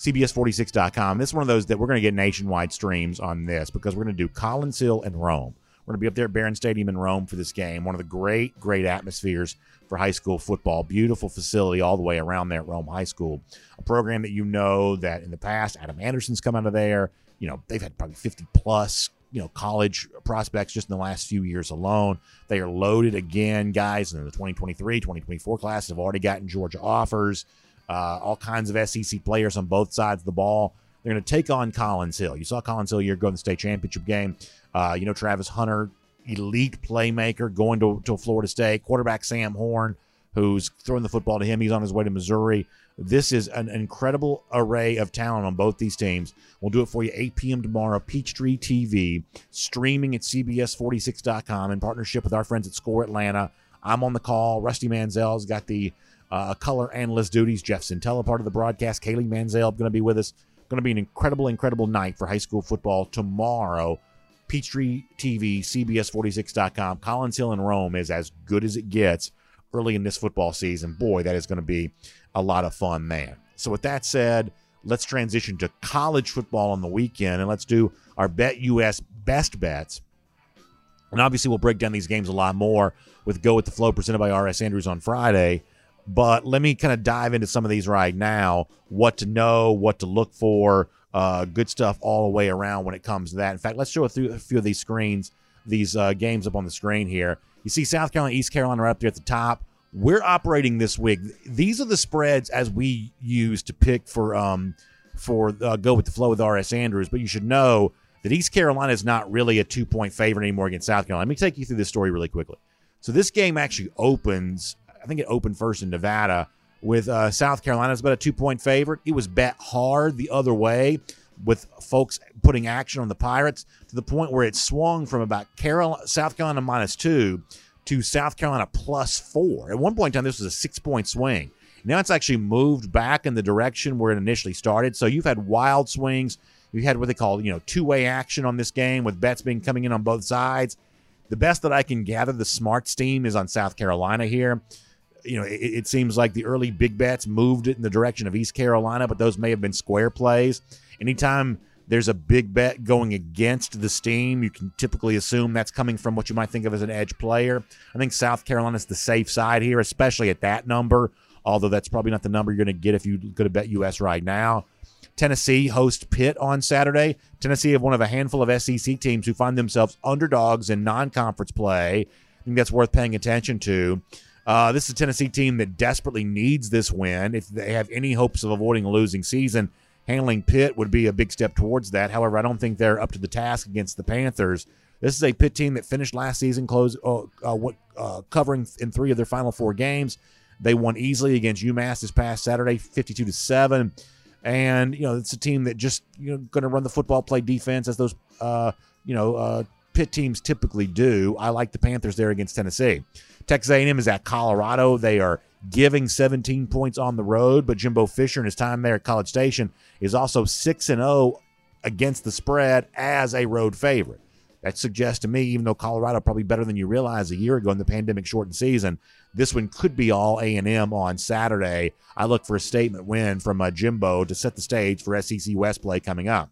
CBS46.com. This is one of those that we're going to get nationwide streams on this because we're going to do Collins Hill and Rome. Going to be up there at Barron Stadium in Rome for this game. One of the great, great atmospheres for high school football. Beautiful facility all the way around there at Rome High School. A program that you know that in the past, Adam Anderson's come out of there. You know, they've had probably 50 plus you know college prospects just in the last few years alone. They are loaded again, guys. In the 2023, 2024 class have already gotten Georgia offers uh, all kinds of SEC players on both sides of the ball. They're going to take on Collins Hill. You saw Collins Hill year ago in the state championship game. Uh, you know, Travis Hunter, elite playmaker, going to, to Florida State. Quarterback Sam Horn, who's throwing the football to him. He's on his way to Missouri. This is an incredible array of talent on both these teams. We'll do it for you 8 p.m. tomorrow, Peachtree TV, streaming at CBS46.com in partnership with our friends at Score Atlanta. I'm on the call. Rusty Mansell's got the uh, color analyst duties. Jeff Sentell, part of the broadcast. Kaylee Manziel going to be with us. Going to be an incredible, incredible night for high school football tomorrow. Peachtree TV, CBS46.com. Collins Hill in Rome is as good as it gets early in this football season. Boy, that is going to be a lot of fun there. So, with that said, let's transition to college football on the weekend and let's do our BetUS best bets. And obviously, we'll break down these games a lot more with Go with the Flow presented by RS Andrews on Friday. But let me kind of dive into some of these right now. What to know, what to look for, uh, good stuff all the way around when it comes to that. In fact, let's show a, a few of these screens, these uh, games up on the screen here. You see South Carolina, East Carolina right up there at the top. We're operating this week. These are the spreads as we use to pick for um for uh, go with the flow with RS Andrews. But you should know that East Carolina is not really a two point favorite anymore against South Carolina. Let me take you through this story really quickly. So this game actually opens I think it opened first in Nevada with uh, South Carolina. It's about a two point favorite. It was bet hard the other way with folks putting action on the Pirates to the point where it swung from about Carolina, South Carolina minus two to South Carolina plus four. At one point in time, this was a six point swing. Now it's actually moved back in the direction where it initially started. So you've had wild swings. You had what they call, you know, two way action on this game with bets being coming in on both sides. The best that I can gather, the smart steam is on South Carolina here you know, it, it, seems like the early big bets moved it in the direction of East Carolina, but those may have been square plays. Anytime there's a big bet going against the steam, you can typically assume that's coming from what you might think of as an edge player. I think South Carolina's the safe side here, especially at that number, although that's probably not the number you're going to get if you could to BetUS right now. Tennessee host Pitt on Saturday. Tennessee have one of a handful of SEC teams who find themselves underdogs in non-conference play. I think that's worth paying attention to. Uh, this is a Tennessee team that desperately needs this win. If they have any hopes of avoiding a losing season, handling Pitt would be a big step towards that. However, I don't think they're up to the task against the Panthers. This is a Pitt team that finished last season close uh, uh, uh, covering in three of their final four games. They won easily against UMass this past Saturday, fifty-two to seven. And you know it's a team that just you know going to run the football, play defense as those uh, you know Pitt teams typically do. I like the Panthers there against Tennessee. Texas A&M is at Colorado. They are giving 17 points on the road, but Jimbo Fisher in his time there at College Station is also 6 and 0 against the spread as a road favorite. That suggests to me, even though Colorado probably better than you realized a year ago in the pandemic shortened season, this one could be all A&M on Saturday. I look for a statement win from uh, Jimbo to set the stage for SEC West play coming up.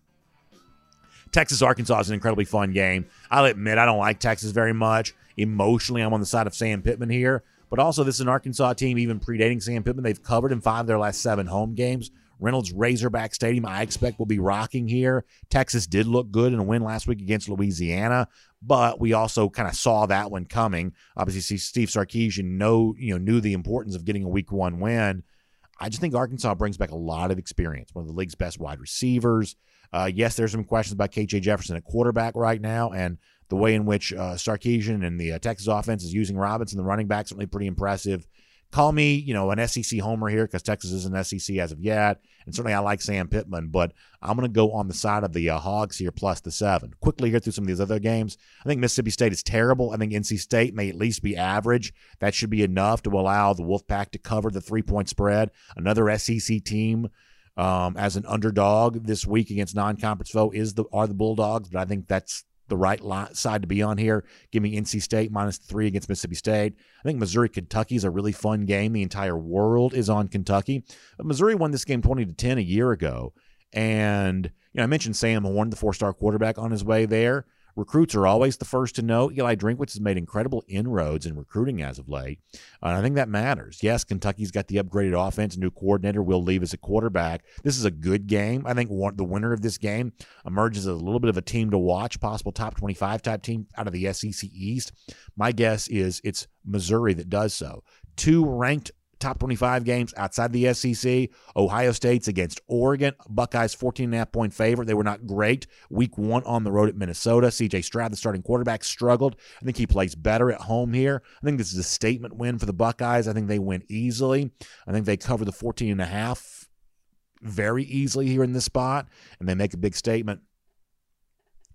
Texas Arkansas is an incredibly fun game. I'll admit I don't like Texas very much. Emotionally, I'm on the side of Sam Pittman here, but also this is an Arkansas team even predating Sam Pittman. They've covered in five of their last seven home games. Reynolds Razorback Stadium, I expect, will be rocking here. Texas did look good in a win last week against Louisiana, but we also kind of saw that one coming. Obviously, Steve Sarkisian know, you know, knew the importance of getting a week one win. I just think Arkansas brings back a lot of experience. One of the league's best wide receivers. Uh, yes, there's some questions about KJ Jefferson at quarterback right now, and the way in which uh, Sarkisian and the uh, Texas offense is using Robinson, the running back, certainly pretty impressive. Call me, you know, an SEC homer here because Texas isn't SEC as of yet, and certainly I like Sam Pittman, but I'm going to go on the side of the uh, Hogs here plus the seven. Quickly here through some of these other games, I think Mississippi State is terrible. I think NC State may at least be average. That should be enough to allow the Wolfpack to cover the three point spread. Another SEC team um, as an underdog this week against non-conference foe is the are the Bulldogs, but I think that's the right side to be on here. Give me NC State minus three against Mississippi State. I think Missouri Kentucky is a really fun game. The entire world is on Kentucky. But Missouri won this game twenty to ten a year ago, and you know I mentioned Sam Horn, the four-star quarterback, on his way there. Recruits are always the first to know. Eli Drinkwitz has made incredible inroads in recruiting as of late. And I think that matters. Yes, Kentucky's got the upgraded offense, new coordinator Will Levis as a quarterback. This is a good game. I think the winner of this game emerges as a little bit of a team to watch, possible top 25 type team out of the SEC East. My guess is it's Missouri that does so. Two ranked top 25 games outside the SEC. Ohio State's against Oregon. Buckeyes 14 and a half point favorite. They were not great. Week one on the road at Minnesota. CJ Stroud, the starting quarterback, struggled. I think he plays better at home here. I think this is a statement win for the Buckeyes. I think they win easily. I think they cover the 14 and a half very easily here in this spot, and they make a big statement.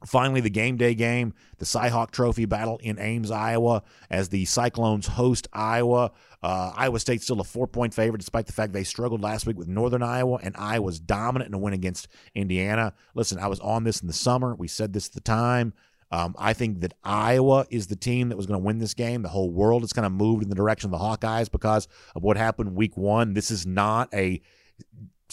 Finally, the game day game, the Cyhawk Trophy battle in Ames, Iowa, as the Cyclones host Iowa. Uh, Iowa State's still a four point favorite, despite the fact they struggled last week with Northern Iowa, and Iowa's dominant in a win against Indiana. Listen, I was on this in the summer. We said this at the time. Um, I think that Iowa is the team that was going to win this game. The whole world has kind of moved in the direction of the Hawkeyes because of what happened week one. This is not a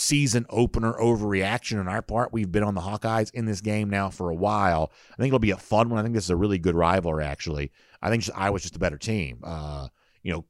season opener overreaction on our part. We've been on the Hawkeyes in this game now for a while. I think it'll be a fun one. I think this is a really good rivalry, actually. I think Iowa's just a better team. Uh, you know,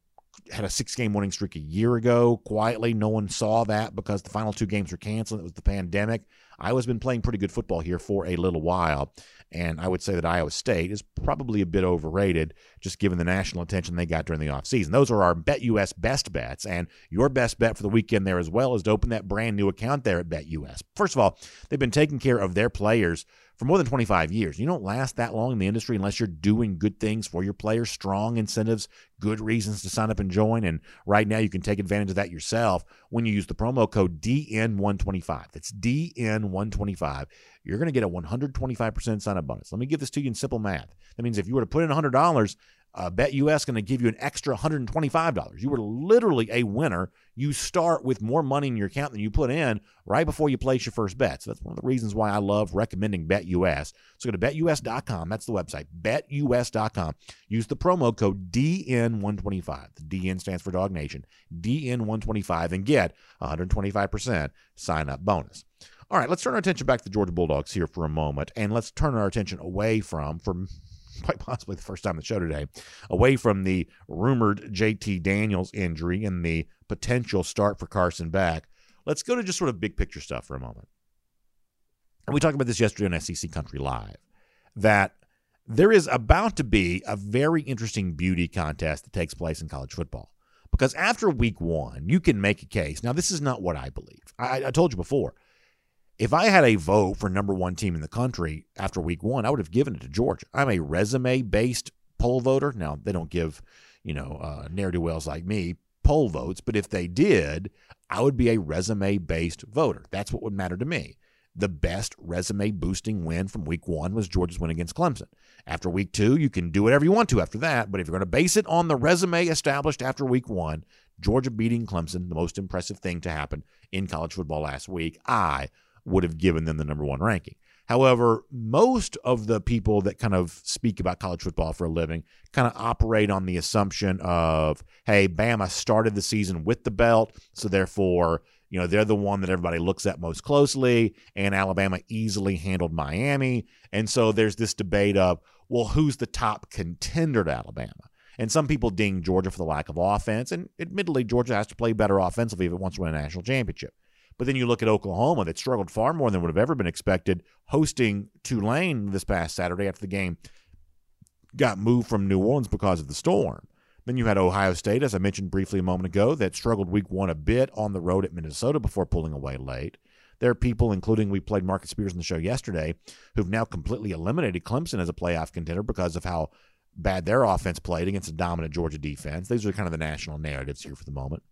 had a six game winning streak a year ago quietly. No one saw that because the final two games were canceled. It was the pandemic. Iowa's been playing pretty good football here for a little while. And I would say that Iowa State is probably a bit overrated, just given the national attention they got during the offseason. Those are our BetUS best bets. And your best bet for the weekend there as well is to open that brand new account there at BetUS. First of all, they've been taking care of their players for more than 25 years. You don't last that long in the industry unless you're doing good things for your players, strong incentives, good reasons to sign up and join. And right now, you can take advantage of that yourself when you use the promo code DN125. That's DN125. You're going to get a 125% sign up bonus. Let me give this to you in simple math. That means if you were to put in $100, uh, BetUS going to give you an extra $125. You were literally a winner. You start with more money in your account than you put in right before you place your first bet. So that's one of the reasons why I love recommending Bet BetUS. So go to betus.com. That's the website, betus.com. Use the promo code DN125. The DN stands for Dog Nation. DN125 and get 125% sign up bonus. All right, let's turn our attention back to the Georgia Bulldogs here for a moment, and let's turn our attention away from, from quite possibly the first time the show today, away from the rumored JT Daniels injury and the potential start for Carson Beck, Let's go to just sort of big picture stuff for a moment. and we talked about this yesterday on SEC Country Live, that there is about to be a very interesting beauty contest that takes place in college football. Because after week one, you can make a case. Now, this is not what I believe. I, I told you before. If I had a vote for number one team in the country after week one, I would have given it to Georgia. I'm a resume based poll voter. Now, they don't give, you know, uh, ne'er do wells like me poll votes, but if they did, I would be a resume based voter. That's what would matter to me the best resume boosting win from week one was Georgia's win against Clemson. After week two, you can do whatever you want to after that, but if you're going to base it on the resume established after week one, Georgia beating Clemson, the most impressive thing to happen in college football last week, I would have given them the number one ranking. However, most of the people that kind of speak about college football for a living kind of operate on the assumption of, hey, Bama started the season with the belt, so therefore you know, they're the one that everybody looks at most closely, and Alabama easily handled Miami. And so there's this debate of, well, who's the top contender to Alabama? And some people ding Georgia for the lack of offense. And admittedly, Georgia has to play better offensively if it wants to win a national championship. But then you look at Oklahoma that struggled far more than would have ever been expected, hosting Tulane this past Saturday after the game got moved from New Orleans because of the storm. Then you had Ohio State, as I mentioned briefly a moment ago, that struggled week one a bit on the road at Minnesota before pulling away late. There are people, including we played Marcus Spears on the show yesterday, who've now completely eliminated Clemson as a playoff contender because of how bad their offense played against a dominant Georgia defense. These are kind of the national narratives here for the moment.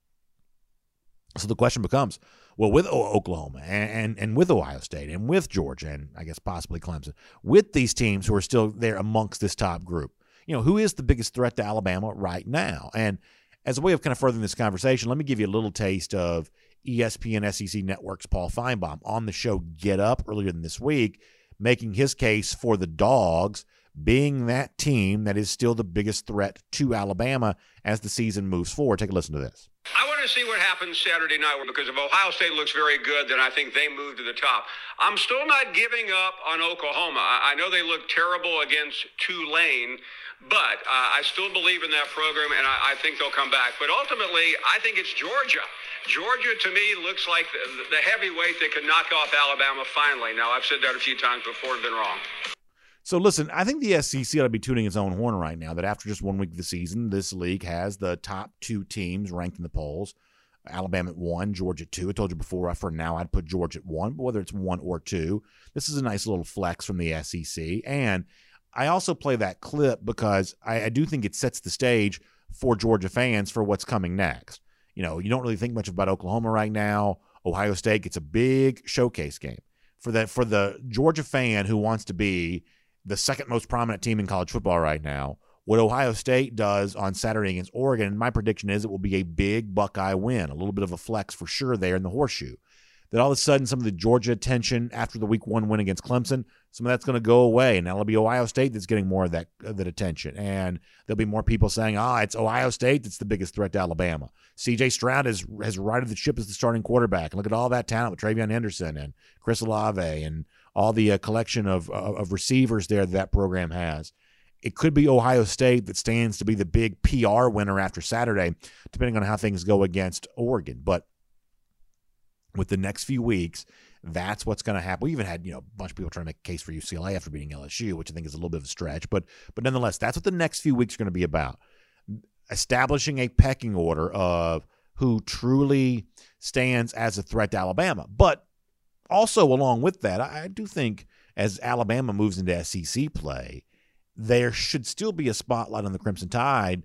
So the question becomes, well, with Oklahoma and, and, and, with Ohio State and with Georgia and I guess possibly Clemson, with these teams who are still there amongst this top group, you know, who is the biggest threat to Alabama right now? And as a way of kind of furthering this conversation, let me give you a little taste of ESPN SEC Network's Paul Finebaum on the show Get Up earlier than this week, making his case for the Dogs being that team that is still the biggest threat to Alabama as the season moves forward. Take a listen to this. I want to see what happens Saturday night because if Ohio State looks very good, then I think they move to the top. I'm still not giving up on Oklahoma. I know they look terrible against Tulane. But uh, I still believe in that program, and I, I, think they'll come back. But ultimately, I think it's Georgia. Georgia, to me, looks like the, the heavyweight that could knock off Alabama finally. Now, I've said that a few times before and been wrong. So listen, I think the SEC ought to be tuning its own horn right now. That after just one week of the season, this league has the top two teams ranked in the polls. Alabama at one, Georgia at two. I told you before, for now, I'd put Georgia at one, but whether it's one or two, this is a nice little flex from the SEC. And I also play that clip because I, I do think it sets the stage for Georgia fans for what's coming next. You know, you don't really think much about Oklahoma right now. Ohio State gets a big showcase game for the for the Georgia fan who wants to be the second most prominent team in college football right now. What Ohio State does on Saturday against Oregon, my prediction is it will be a big Buckeye win, a little bit of a flex for sure there in the horseshoe that all of a sudden some of the Georgia attention after the week one win against Clemson, some of that's going to go away, and that'll be Ohio State that's getting more of that of that attention, and there'll be more people saying, "Ah, it's Ohio State that's the biggest threat to Alabama." C.J. Stroud has has righted the ship as the starting quarterback, and look at all that talent with TreVeyon Henderson and Chris Olave and all the uh, collection of, of receivers there that that program has. It could be Ohio State that stands to be the big PR winner after Saturday, depending on how things go against Oregon, but with the next few weeks, that's what's going to happen. We even had you know a bunch of people trying to make a case for UCLA after beating LSU, which I think is a little bit of a stretch, but but nonetheless, that's what the next few weeks are going to be about. Establishing a pecking order of who truly stands as a threat to Alabama, but also along with that, I do think as Alabama moves into SEC play, there should still be a spotlight on the Crimson Tide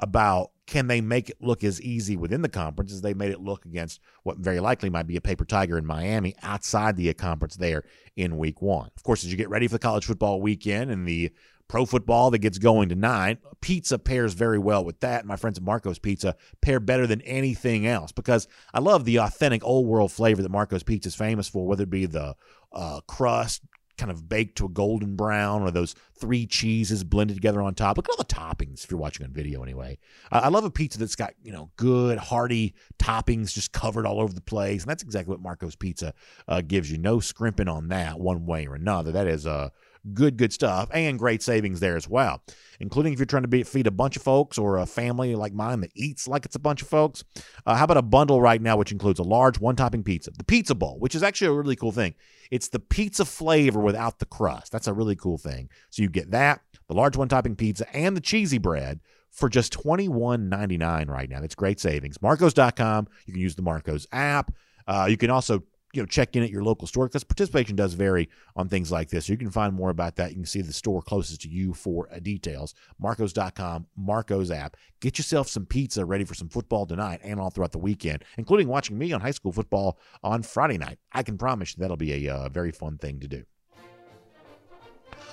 about can they make it look as easy within the conference as they made it look against what very likely might be a paper tiger in Miami outside the conference there in week one. Of course, as you get ready for the college football weekend and the pro football that gets going tonight, pizza pairs very well with that. My friends at Marco's Pizza pair better than anything else because I love the authentic old world flavor that Marco's Pizza is famous for, whether it be the uh, crust, kind of baked to a golden brown or those three cheeses blended together on top. Look at all the toppings if you're watching on video anyway. Uh, I love a pizza that's got, you know, good, hearty toppings just covered all over the place. And that's exactly what Marco's Pizza uh, gives you. No scrimping on that one way or another. That is a good, good stuff and great savings there as well, including if you're trying to be, feed a bunch of folks or a family like mine that eats like it's a bunch of folks. Uh, how about a bundle right now, which includes a large one topping pizza, the Pizza Bowl, which is actually a really cool thing. It's the pizza flavor without the crust. That's a really cool thing. So you get that, the large one topping pizza, and the cheesy bread for just $21.99 right now. That's great savings. Marcos.com. You can use the Marcos app. Uh, you can also you know check in at your local store because participation does vary on things like this. So you can find more about that. You can see the store closest to you for uh, details. Marcos.com, Marcos app. Get yourself some pizza ready for some football tonight and all throughout the weekend, including watching me on high school football on Friday night. I can promise you that'll be a uh, very fun thing to do.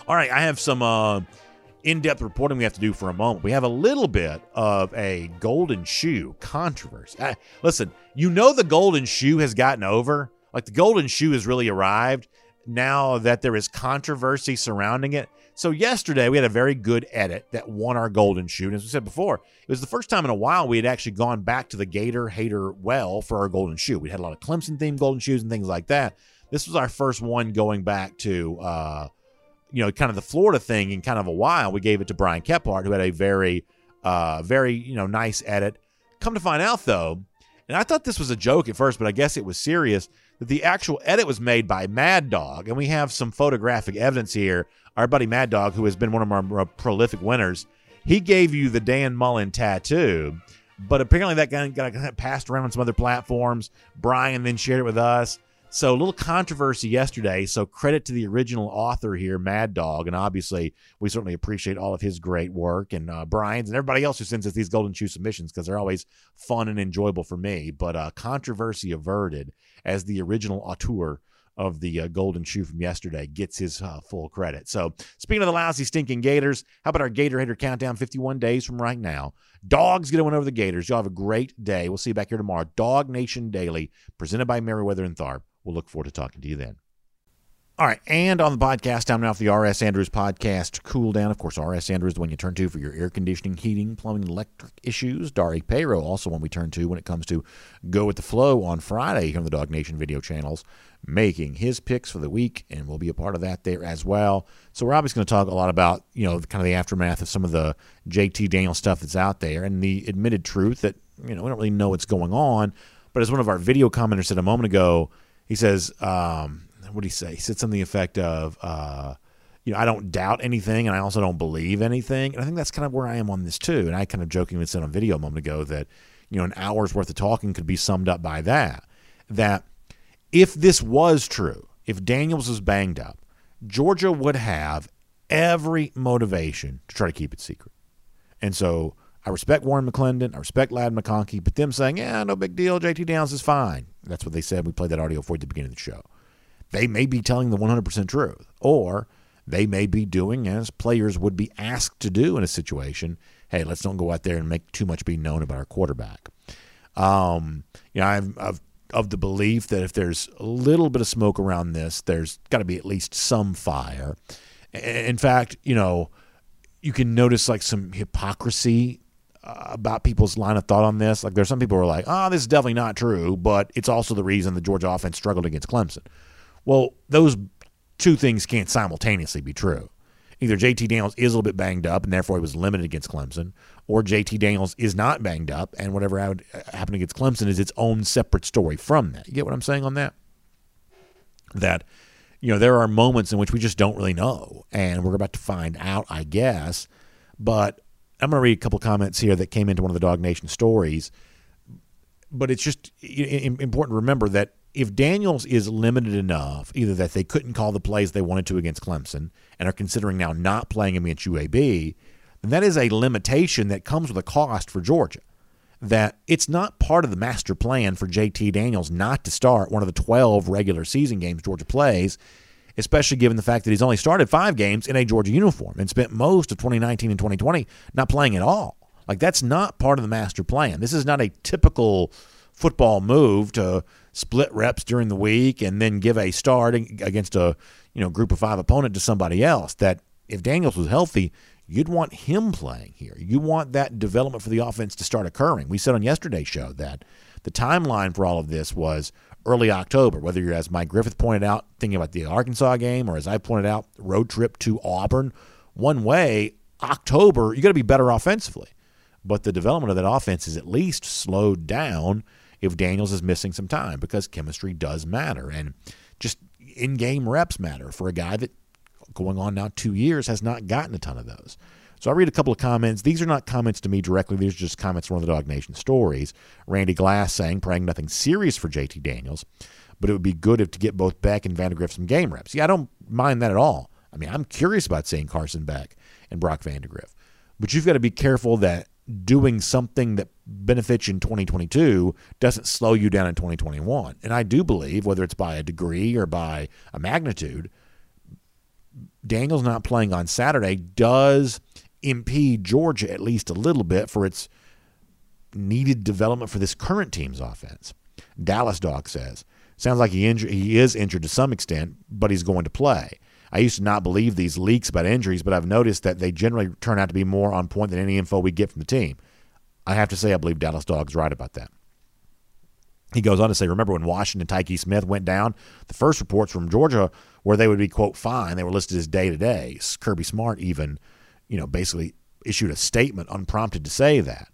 All right, I have some uh, in-depth reporting we have to do for a moment. We have a little bit of a golden shoe controversy. Uh, listen, you know the golden shoe has gotten over. Like the golden shoe has really arrived now that there is controversy surrounding it. So yesterday we had a very good edit that won our golden shoe. And as we said before, it was the first time in a while we had actually gone back to the Gator hater well for our golden shoe. We had a lot of Clemson themed golden shoes and things like that. This was our first one going back to uh, you know, kind of the Florida thing in kind of a while. We gave it to Brian Kephart, who had a very, uh, very, you know, nice edit. Come to find out, though, and I thought this was a joke at first, but I guess it was serious, the actual edit was made by Mad Dog. And we have some photographic evidence here. Our buddy Mad Dog, who has been one of our more prolific winners, he gave you the Dan Mullen tattoo. But apparently that got, got passed around on some other platforms. Brian then shared it with us. So a little controversy yesterday. So credit to the original author here, Mad Dog, and obviously we certainly appreciate all of his great work and uh, Brian's and everybody else who sends us these Golden Shoe submissions because they're always fun and enjoyable for me. But uh, controversy averted as the original auteur of the uh, Golden Shoe from yesterday gets his uh, full credit. So speaking of the lousy stinking Gators, how about our Gator Hater countdown? 51 days from right now. Dogs gonna win over the Gators. Y'all have a great day. We'll see you back here tomorrow. Dog Nation Daily, presented by Meriwether and Tharp. We'll look forward to talking to you then. All right, and on the podcast, time now for the R.S. Andrews podcast cool down. Of course, R.S. Andrews is the one you turn to for your air conditioning, heating, plumbing, electric issues. Dari Payro also one we turn to when it comes to go with the flow on Friday here on the Dog Nation video channels, making his picks for the week, and we'll be a part of that there as well. So we're obviously going to talk a lot about you know kind of the aftermath of some of the JT Daniel stuff that's out there, and the admitted truth that you know we don't really know what's going on. But as one of our video commenters said a moment ago he says, um, what did he say? He said something the effect of, uh, you know, I don't doubt anything and I also don't believe anything. And I think that's kind of where I am on this too. And I kind of jokingly said on video a moment ago that, you know, an hour's worth of talking could be summed up by that. That if this was true, if Daniels was banged up, Georgia would have every motivation to try to keep it secret. And so I respect Warren McClendon. I respect Ladd McConkey, but them saying, yeah, no big deal. JT Downs is fine. That's what they said. We played that audio for at the beginning of the show. They may be telling the 100% truth, or they may be doing as players would be asked to do in a situation. Hey, let's don't go out there and make too much be known about our quarterback. Um, you know, I've, I've of the belief that if there's a little bit of smoke around this, there's got to be at least some fire. In fact, you know, you can notice like some hypocrisy uh, about people's line of thought on this. Like there's some people who are like, oh, this is definitely not true, but it's also the reason the Georgia offense struggled against Clemson. Well, those two things can't simultaneously be true. Either JT Daniels is a little bit banged up and therefore he was limited against Clemson, or JT Daniels is not banged up and whatever happened against Clemson is its own separate story from that. You get what I'm saying on that? That, you know, there are moments in which we just don't really know, and we're about to find out, I guess. But I'm going to read a couple comments here that came into one of the Dog Nation stories. But it's just important to remember that if Daniels is limited enough, either that they couldn't call the plays they wanted to against Clemson and are considering now not playing him against UAB, then that is a limitation that comes with a cost for Georgia. That it's not part of the master plan for JT Daniels not to start one of the 12 regular season games Georgia plays especially given the fact that he's only started five games in a Georgia uniform and spent most of 2019 and 2020 not playing at all. Like that's not part of the master plan. This is not a typical football move to split reps during the week and then give a start against a you know group of five opponent to somebody else. That if Daniels was healthy, you'd want him playing here. You want that development for the offense to start occurring. We said on yesterday's show that the timeline for all of this was early October, whether you're, as Mike Griffith pointed out, thinking about the Arkansas game, or as I pointed out, road trip to Auburn. One way, October, you got to be better offensively. But the development of that offense is at least slowed down if Daniels is missing some time because chemistry does matter. And just in game reps matter for a guy that going on now two years has not gotten a ton of those. So I'll read a couple of comments. These are not comments to me directly. These are just comments from one of the Dog Nation stories. Randy Glass saying, praying nothing serious for JT Daniels, but it would be good if to get both Beck and Vandagriff some game reps. Yeah, I don't mind that at all. I mean, I'm curious about seeing Carson Beck and Brock Vandagriff. But you've got to be careful that doing something that benefits you in 2022 doesn't slow you down in 2021. And I do believe, whether it's by a degree or by a magnitude, Daniels not playing on Saturday does impede Georgia at least a little bit for its needed development for this current team's offense. Dallas Dog says, sounds like he injured, he is injured to some extent, but he's going to play. I used to not believe these leaks about injuries, but I've noticed that they generally turn out to be more on point than any info we get from the team. I have to say, I believe Dallas Dog's right about that. He goes on to say, remember when Washington Tyke Smith went down? The first reports from Georgia where they would be, quote, fine, they were listed as day to day. Kirby Smart even you know, basically issued a statement unprompted to say that.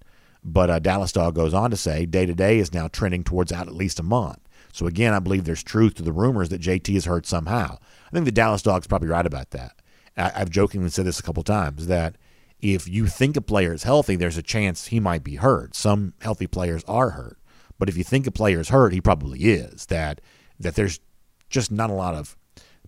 But uh, Dallas Dog goes on to say day to day is now trending towards out at least a month. So again, I believe there's truth to the rumors that JT is hurt somehow. I think the Dallas Dog's probably right about that. I, I've jokingly said this a couple times that if you think a player is healthy, there's a chance he might be hurt. Some healthy players are hurt, but if you think a player is hurt, he probably is. That that there's just not a lot of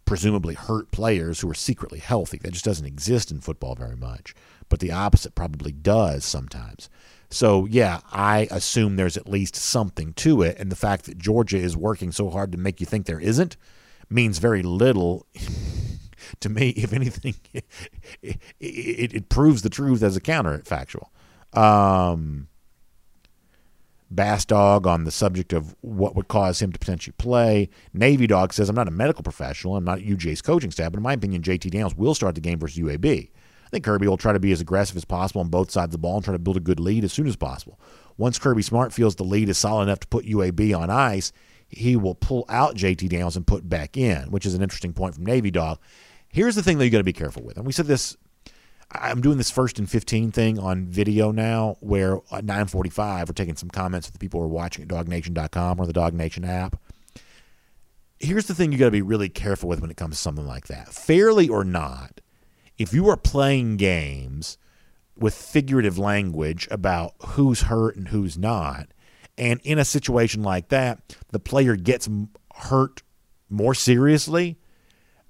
presumably hurt players who are secretly healthy. That just doesn't exist in football very much. But the opposite probably does sometimes. So, yeah, I assume there's at least something to it. And the fact that Georgia is working so hard to make you think there isn't means very little. to me, if anything, it, it, it, proves the truth as a counterfactual. Um, Bass Dog on the subject of what would cause him to potentially play. Navy Dog says, I'm not a medical professional. I'm not UGA's coaching staff, but in my opinion, JT Daniels will start the game versus UAB. I think Kirby will try to be as aggressive as possible on both sides of the ball and try to build a good lead as soon as possible. Once Kirby Smart feels the lead is solid enough to put UAB on ice, he will pull out JT Daniels and put back in, which is an interesting point from Navy Dog. Here's the thing that you got to be careful with. And we said this I'm doing this first and 15 thing on video now where at 945 we're taking some comments of the people who are watching at dognation.com or the DogNation app. Here's the thing you got to be really careful with when it comes to something like that. Fairly or not, if you are playing games with figurative language about who's hurt and who's not, and in a situation like that, the player gets hurt more seriously,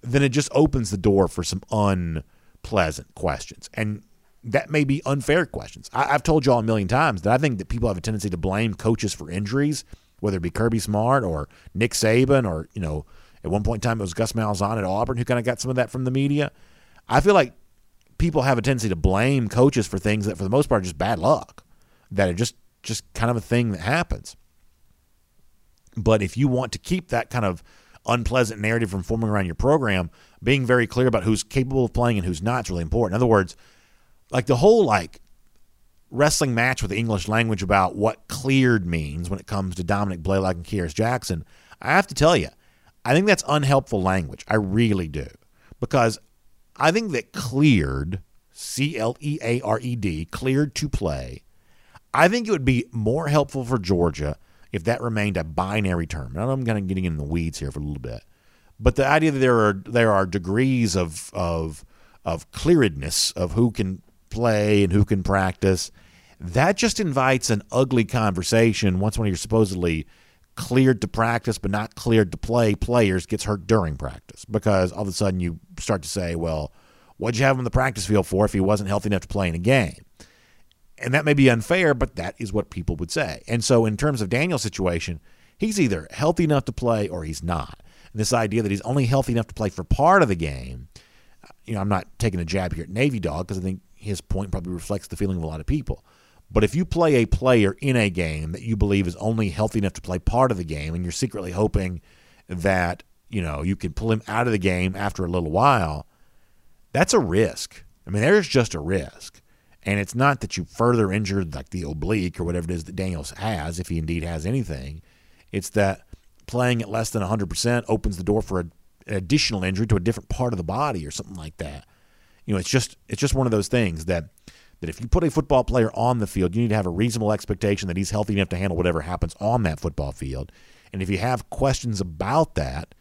then it just opens the door for some un pleasant questions. And that may be unfair questions. I, have told y'all a million times that I think that people have a tendency to blame coaches for injuries, whether it be Kirby Smart or Nick Saban or, you know, at one point in time it was Gus Malzahn at Auburn who kind of got some of that from the media. I feel like people have a tendency to blame coaches for things that for the most part are just bad luck, that are just just kind of a thing that happens. But if you want to keep that kind of unpleasant narrative from forming around your program, being very clear about who's capable of playing and who's not is really important. In other words, like the whole like wrestling match with the English language about what cleared means when it comes to Dominick Blaylock and Kearis Jackson, I have to tell you, I think that's unhelpful language. I really do. Because I think that cleared, C L E A R E D, cleared to play, I think it would be more helpful for Georgia if that remained a binary term. I'm kind of getting in the weeds here for a little bit. But the idea that there are there are degrees of of of clearedness of who can play and who can practice, that just invites an ugly conversation once one of your supposedly cleared to practice but not cleared to play players gets hurt during practice because all of a sudden you start to say, well, what'd you have him in the practice field for if he wasn't healthy enough to play in a game? And that may be unfair, but that is what people would say. And so, in terms of Daniel's situation, he's either healthy enough to play or he's not. This idea that he's only healthy enough to play for part of the game, you know, I'm not taking a jab here at Navy Dog because I think his point probably reflects the feeling of a lot of people. But if you play a player in a game that you believe is only healthy enough to play part of the game, and you're secretly hoping that you know you can pull him out of the game after a little while, that's a risk. I mean, there's just a risk. And it's not that you further injured like the oblique or whatever it is that Daniels has, if he indeed has anything. It's that playing at less than 100% opens the door for a, an additional injury to a different part of the body or something like that. You know, it's just it's just one of those things that that if you put a football player on the field, you need to have a reasonable expectation that he's healthy enough to handle whatever happens on that football field. And if you have questions about that,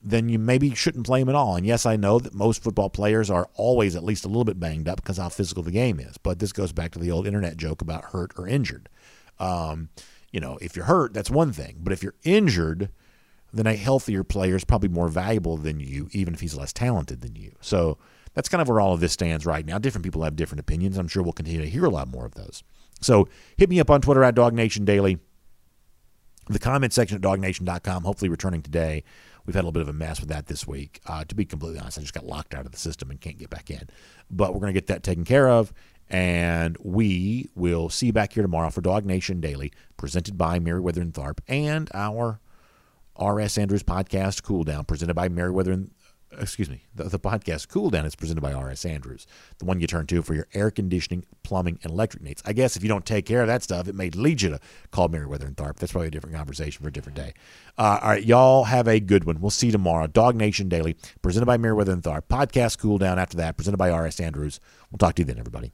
then you maybe shouldn't play him at all. And yes, I know that most football players are always at least a little bit banged up because how physical the game is. But this goes back to the old internet joke about hurt or injured. Um, you know, if you're hurt, that's one thing. But if you're injured, then a healthier player is probably more valuable than you, even if he's less talented than you. So that's kind of where all of this stands right now. Different people have different opinions. I'm sure we'll continue to hear a lot more of those. So hit me up on Twitter at Dog Nation Daily. The comment section at dognation.com, hopefully returning today. We've had a little bit of a mess with that this week. Uh, to be completely honest, I just got locked out of the system and can't get back in. But we're going to get that taken care of. And we will see you back here tomorrow for Dog Nation Daily, presented by Meriwether and Tharp, and our R.S. Andrews podcast, Cool Down, presented by Meriwether and excuse me, the, the podcast Cool Down is presented by R.S. Andrews, the one you turn to for your air conditioning, plumbing, and electric needs. I guess if you don't take care of that stuff, it may lead you to call Meriwether and Tharp. That's probably a different conversation for a different day. Uh, all right, y'all have a good one. We'll see you tomorrow. Dog Nation Daily, presented by Meriwether and Tharp. Podcast Cool Down after that, presented by R.S. Andrews. We'll talk to you then, everybody.